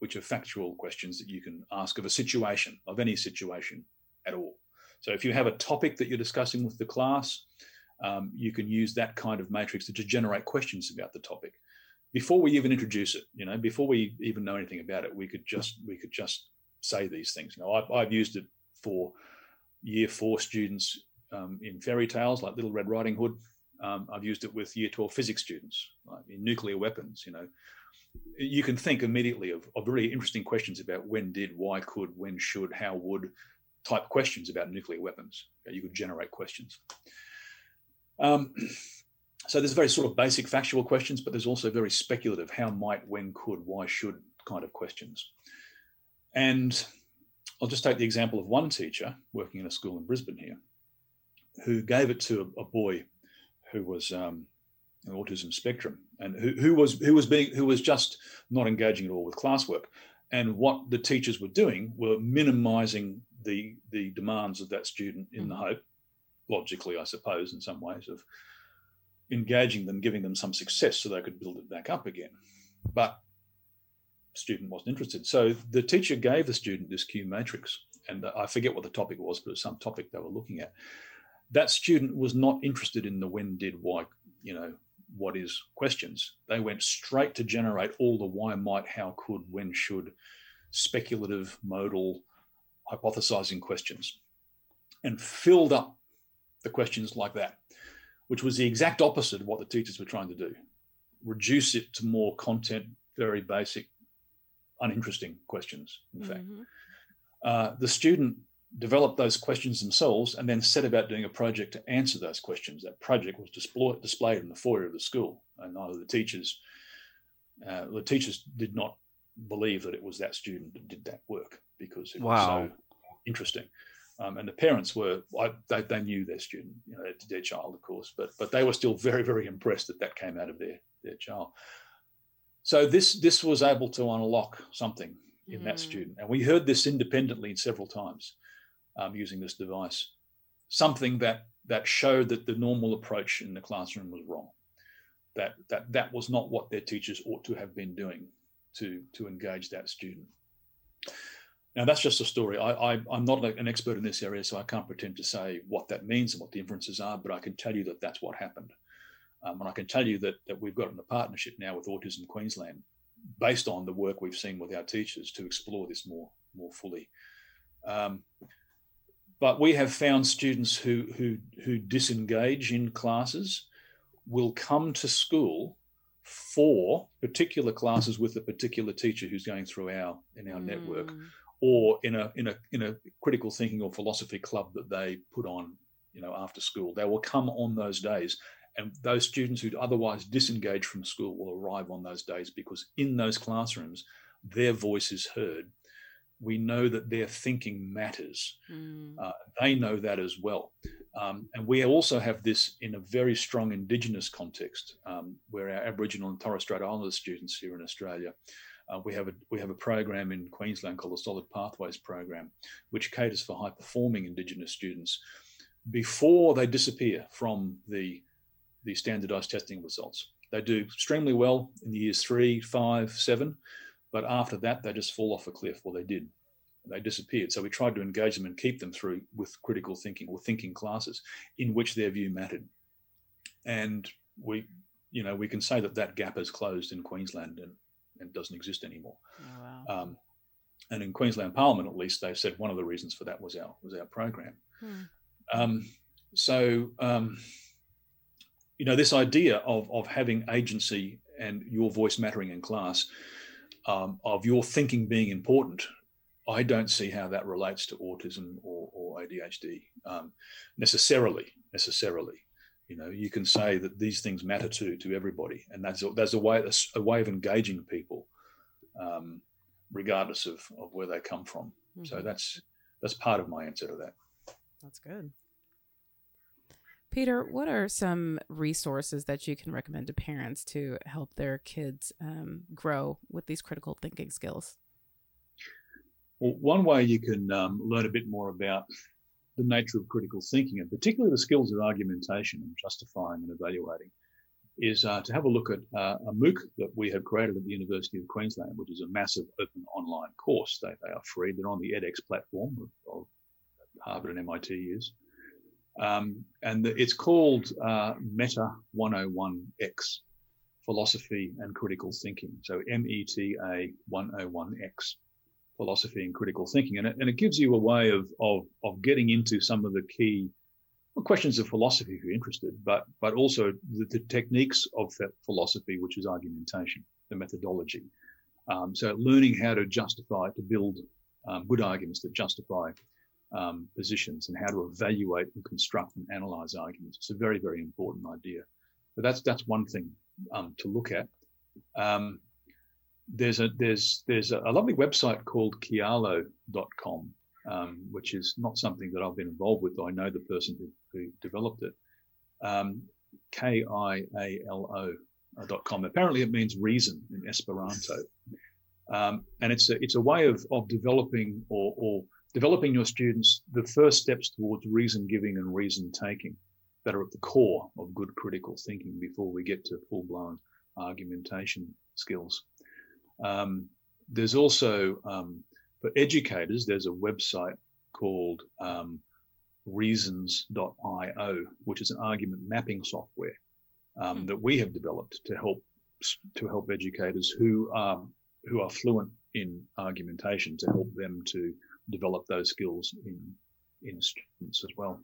which are factual questions that you can ask of a situation, of any situation at all. So if you have a topic that you're discussing with the class, um, you can use that kind of matrix to generate questions about the topic. Before we even introduce it, you know, before we even know anything about it, we could just we could just say these things. You know, I've, I've used it for year four students um, in fairy tales like Little Red Riding Hood. Um, I've used it with year 12 physics students like in nuclear weapons. You know, you can think immediately of, of really interesting questions about when did, why could, when should, how would type questions about nuclear weapons. You could generate questions. Um, so there's very sort of basic factual questions, but there's also very speculative how might, when could, why should kind of questions. And I'll just take the example of one teacher working in a school in Brisbane here who gave it to a, a boy who was um, an autism spectrum and who, who was who was being who was just not engaging at all with classwork. And what the teachers were doing were minimizing the, the demands of that student in mm-hmm. the hope, logically, I suppose, in some ways, of engaging them, giving them some success so they could build it back up again. But student wasn't interested. So the teacher gave the student this Q matrix, and I forget what the topic was, but it was some topic they were looking at. That student was not interested in the when, did, why, you know, what is questions. They went straight to generate all the why, might, how, could, when, should, speculative, modal, hypothesizing questions, and filled up the questions like that, which was the exact opposite of what the teachers were trying to do. Reduce it to more content, very basic, uninteresting questions, in mm-hmm. fact. Uh, the student developed those questions themselves and then set about doing a project to answer those questions. That project was display, displayed in the foyer of the school, and neither the teachers, uh, the teachers did not believe that it was that student that did that work because it wow. was so interesting. Um, and the parents were, I, they, they, knew their student, you know, their child, of course, but but they were still very, very impressed that that came out of their their child. So this this was able to unlock something in mm. that student, and we heard this independently several times um, using this device. Something that that showed that the normal approach in the classroom was wrong. That that that was not what their teachers ought to have been doing to to engage that student. Now that's just a story. I, I am not an expert in this area, so I can't pretend to say what that means and what the inferences are. But I can tell you that that's what happened, um, and I can tell you that that we've got a partnership now with Autism Queensland, based on the work we've seen with our teachers to explore this more more fully. Um, but we have found students who who who disengage in classes will come to school for particular classes with a particular teacher who's going through our in our mm. network or in a in a in a critical thinking or philosophy club that they put on you know after school they will come on those days and those students who'd otherwise disengage from school will arrive on those days because in those classrooms their voice is heard we know that their thinking matters. Mm. Uh, they know that as well. Um, and we also have this in a very strong Indigenous context, um, where our Aboriginal and Torres Strait Islander students here in Australia, uh, we have a we have a program in Queensland called the Solid Pathways Program, which caters for high performing Indigenous students before they disappear from the the standardised testing results. They do extremely well in the years three, five, seven but after that, they just fall off a cliff. Well, they did. They disappeared. So we tried to engage them and keep them through with critical thinking or thinking classes in which their view mattered. And we, you know, we can say that that gap has closed in Queensland and, and doesn't exist anymore. Oh, wow. um, and in Queensland Parliament, at least, they've said one of the reasons for that was our was our program. Hmm. Um, so, um, you know, this idea of of having agency and your voice mattering in class um, of your thinking being important, I don't see how that relates to autism or, or ADHD um, necessarily. Necessarily, you know, you can say that these things matter to to everybody, and that's a, that's a way a, a way of engaging people, um, regardless of, of where they come from. Mm-hmm. So that's that's part of my answer to that. That's good. Peter, what are some resources that you can recommend to parents to help their kids um, grow with these critical thinking skills? Well, one way you can um, learn a bit more about the nature of critical thinking, and particularly the skills of argumentation and justifying and evaluating, is uh, to have a look at uh, a MOOC that we have created at the University of Queensland, which is a massive open online course. They, they are free. They're on the edX platform of, of Harvard and MIT use. Um, and the, it's called uh, Meta 101X, Philosophy and Critical Thinking. So META 101X, Philosophy and Critical Thinking. And it, and it gives you a way of, of, of getting into some of the key well, questions of philosophy if you're interested, but, but also the, the techniques of philosophy, which is argumentation, the methodology. Um, so learning how to justify, to build um, good arguments that justify um, positions and how to evaluate and construct and analyze arguments. It's a very, very important idea. But that's that's one thing um, to look at. Um, there's a there's there's a, lovely website called Kialo.com, um, which is not something that I've been involved with. I know the person who, who developed it. Um, K I A L O dot com. Apparently, it means reason in Esperanto. Um, and it's a, it's a way of, of developing or, or developing your students the first steps towards reason giving and reason taking that are at the core of good critical thinking before we get to full blown argumentation skills. Um, there's also, um, for educators, there's a website called um, reasons.io, which is an argument mapping software um, that we have developed to help to help educators who are who are fluent in argumentation to help them to develop those skills in in students as well.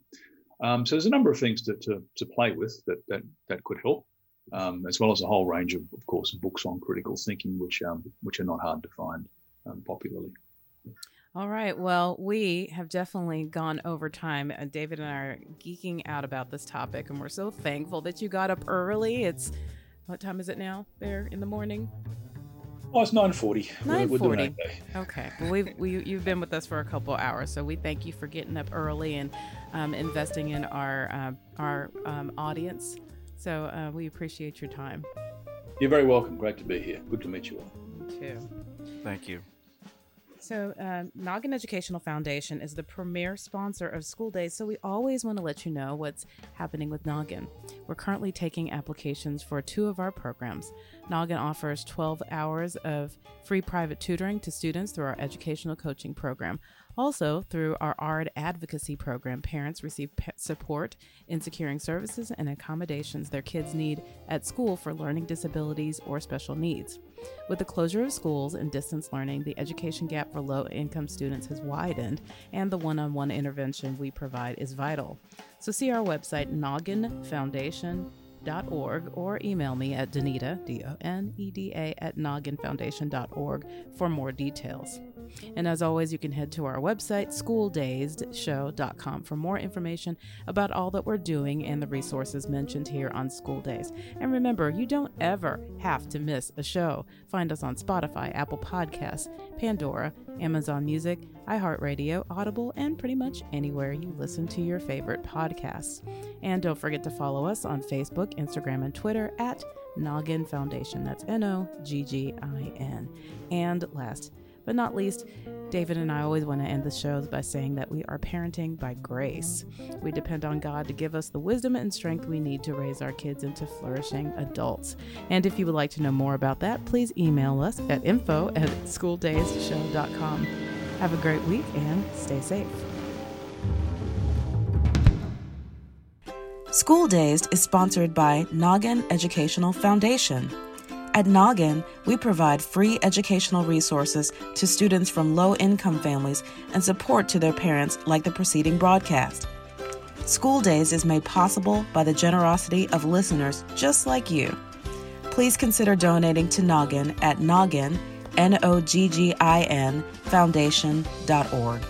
Um, so there's a number of things to, to, to play with that that, that could help, um, as well as a whole range of, of course, books on critical thinking, which um, which are not hard to find um, popularly. All right. Well, we have definitely gone over time. Uh, David and I are geeking out about this topic, and we're so thankful that you got up early. It's what time is it now? There in the morning. Oh, it's nine forty. Nine forty. Okay. Well, we've we, you've been with us for a couple hours, so we thank you for getting up early and um, investing in our uh, our um, audience. So uh, we appreciate your time. You're very welcome. Great to be here. Good to meet you all. You too. Thank you. So, uh, Noggin Educational Foundation is the premier sponsor of school days, so we always want to let you know what's happening with Noggin. We're currently taking applications for two of our programs. Noggin offers 12 hours of free private tutoring to students through our educational coaching program. Also, through our ARD advocacy program, parents receive support in securing services and accommodations their kids need at school for learning disabilities or special needs. With the closure of schools and distance learning, the education gap for low income students has widened, and the one on one intervention we provide is vital. So, see our website, nogginfoundation.org or email me at Doneda, D O N E D A, at nogginfoundation.org for more details. And as always, you can head to our website, schooldaysshow.com, for more information about all that we're doing and the resources mentioned here on School Days. And remember, you don't ever have to miss a show. Find us on Spotify, Apple Podcasts, Pandora, Amazon Music, iHeartRadio, Audible, and pretty much anywhere you listen to your favorite podcasts. And don't forget to follow us on Facebook, Instagram, and Twitter at Noggin Foundation. That's N O G G I N. And last but not least, David and I always want to end the shows by saying that we are parenting by grace. We depend on God to give us the wisdom and strength we need to raise our kids into flourishing adults. And if you would like to know more about that, please email us at info at schooldayshow.com. Have a great week and stay safe. School Days is sponsored by Noggin Educational Foundation. At Noggin, we provide free educational resources to students from low income families and support to their parents, like the preceding broadcast. School Days is made possible by the generosity of listeners just like you. Please consider donating to Noggin at Noggin, N O G G I N, foundation.org.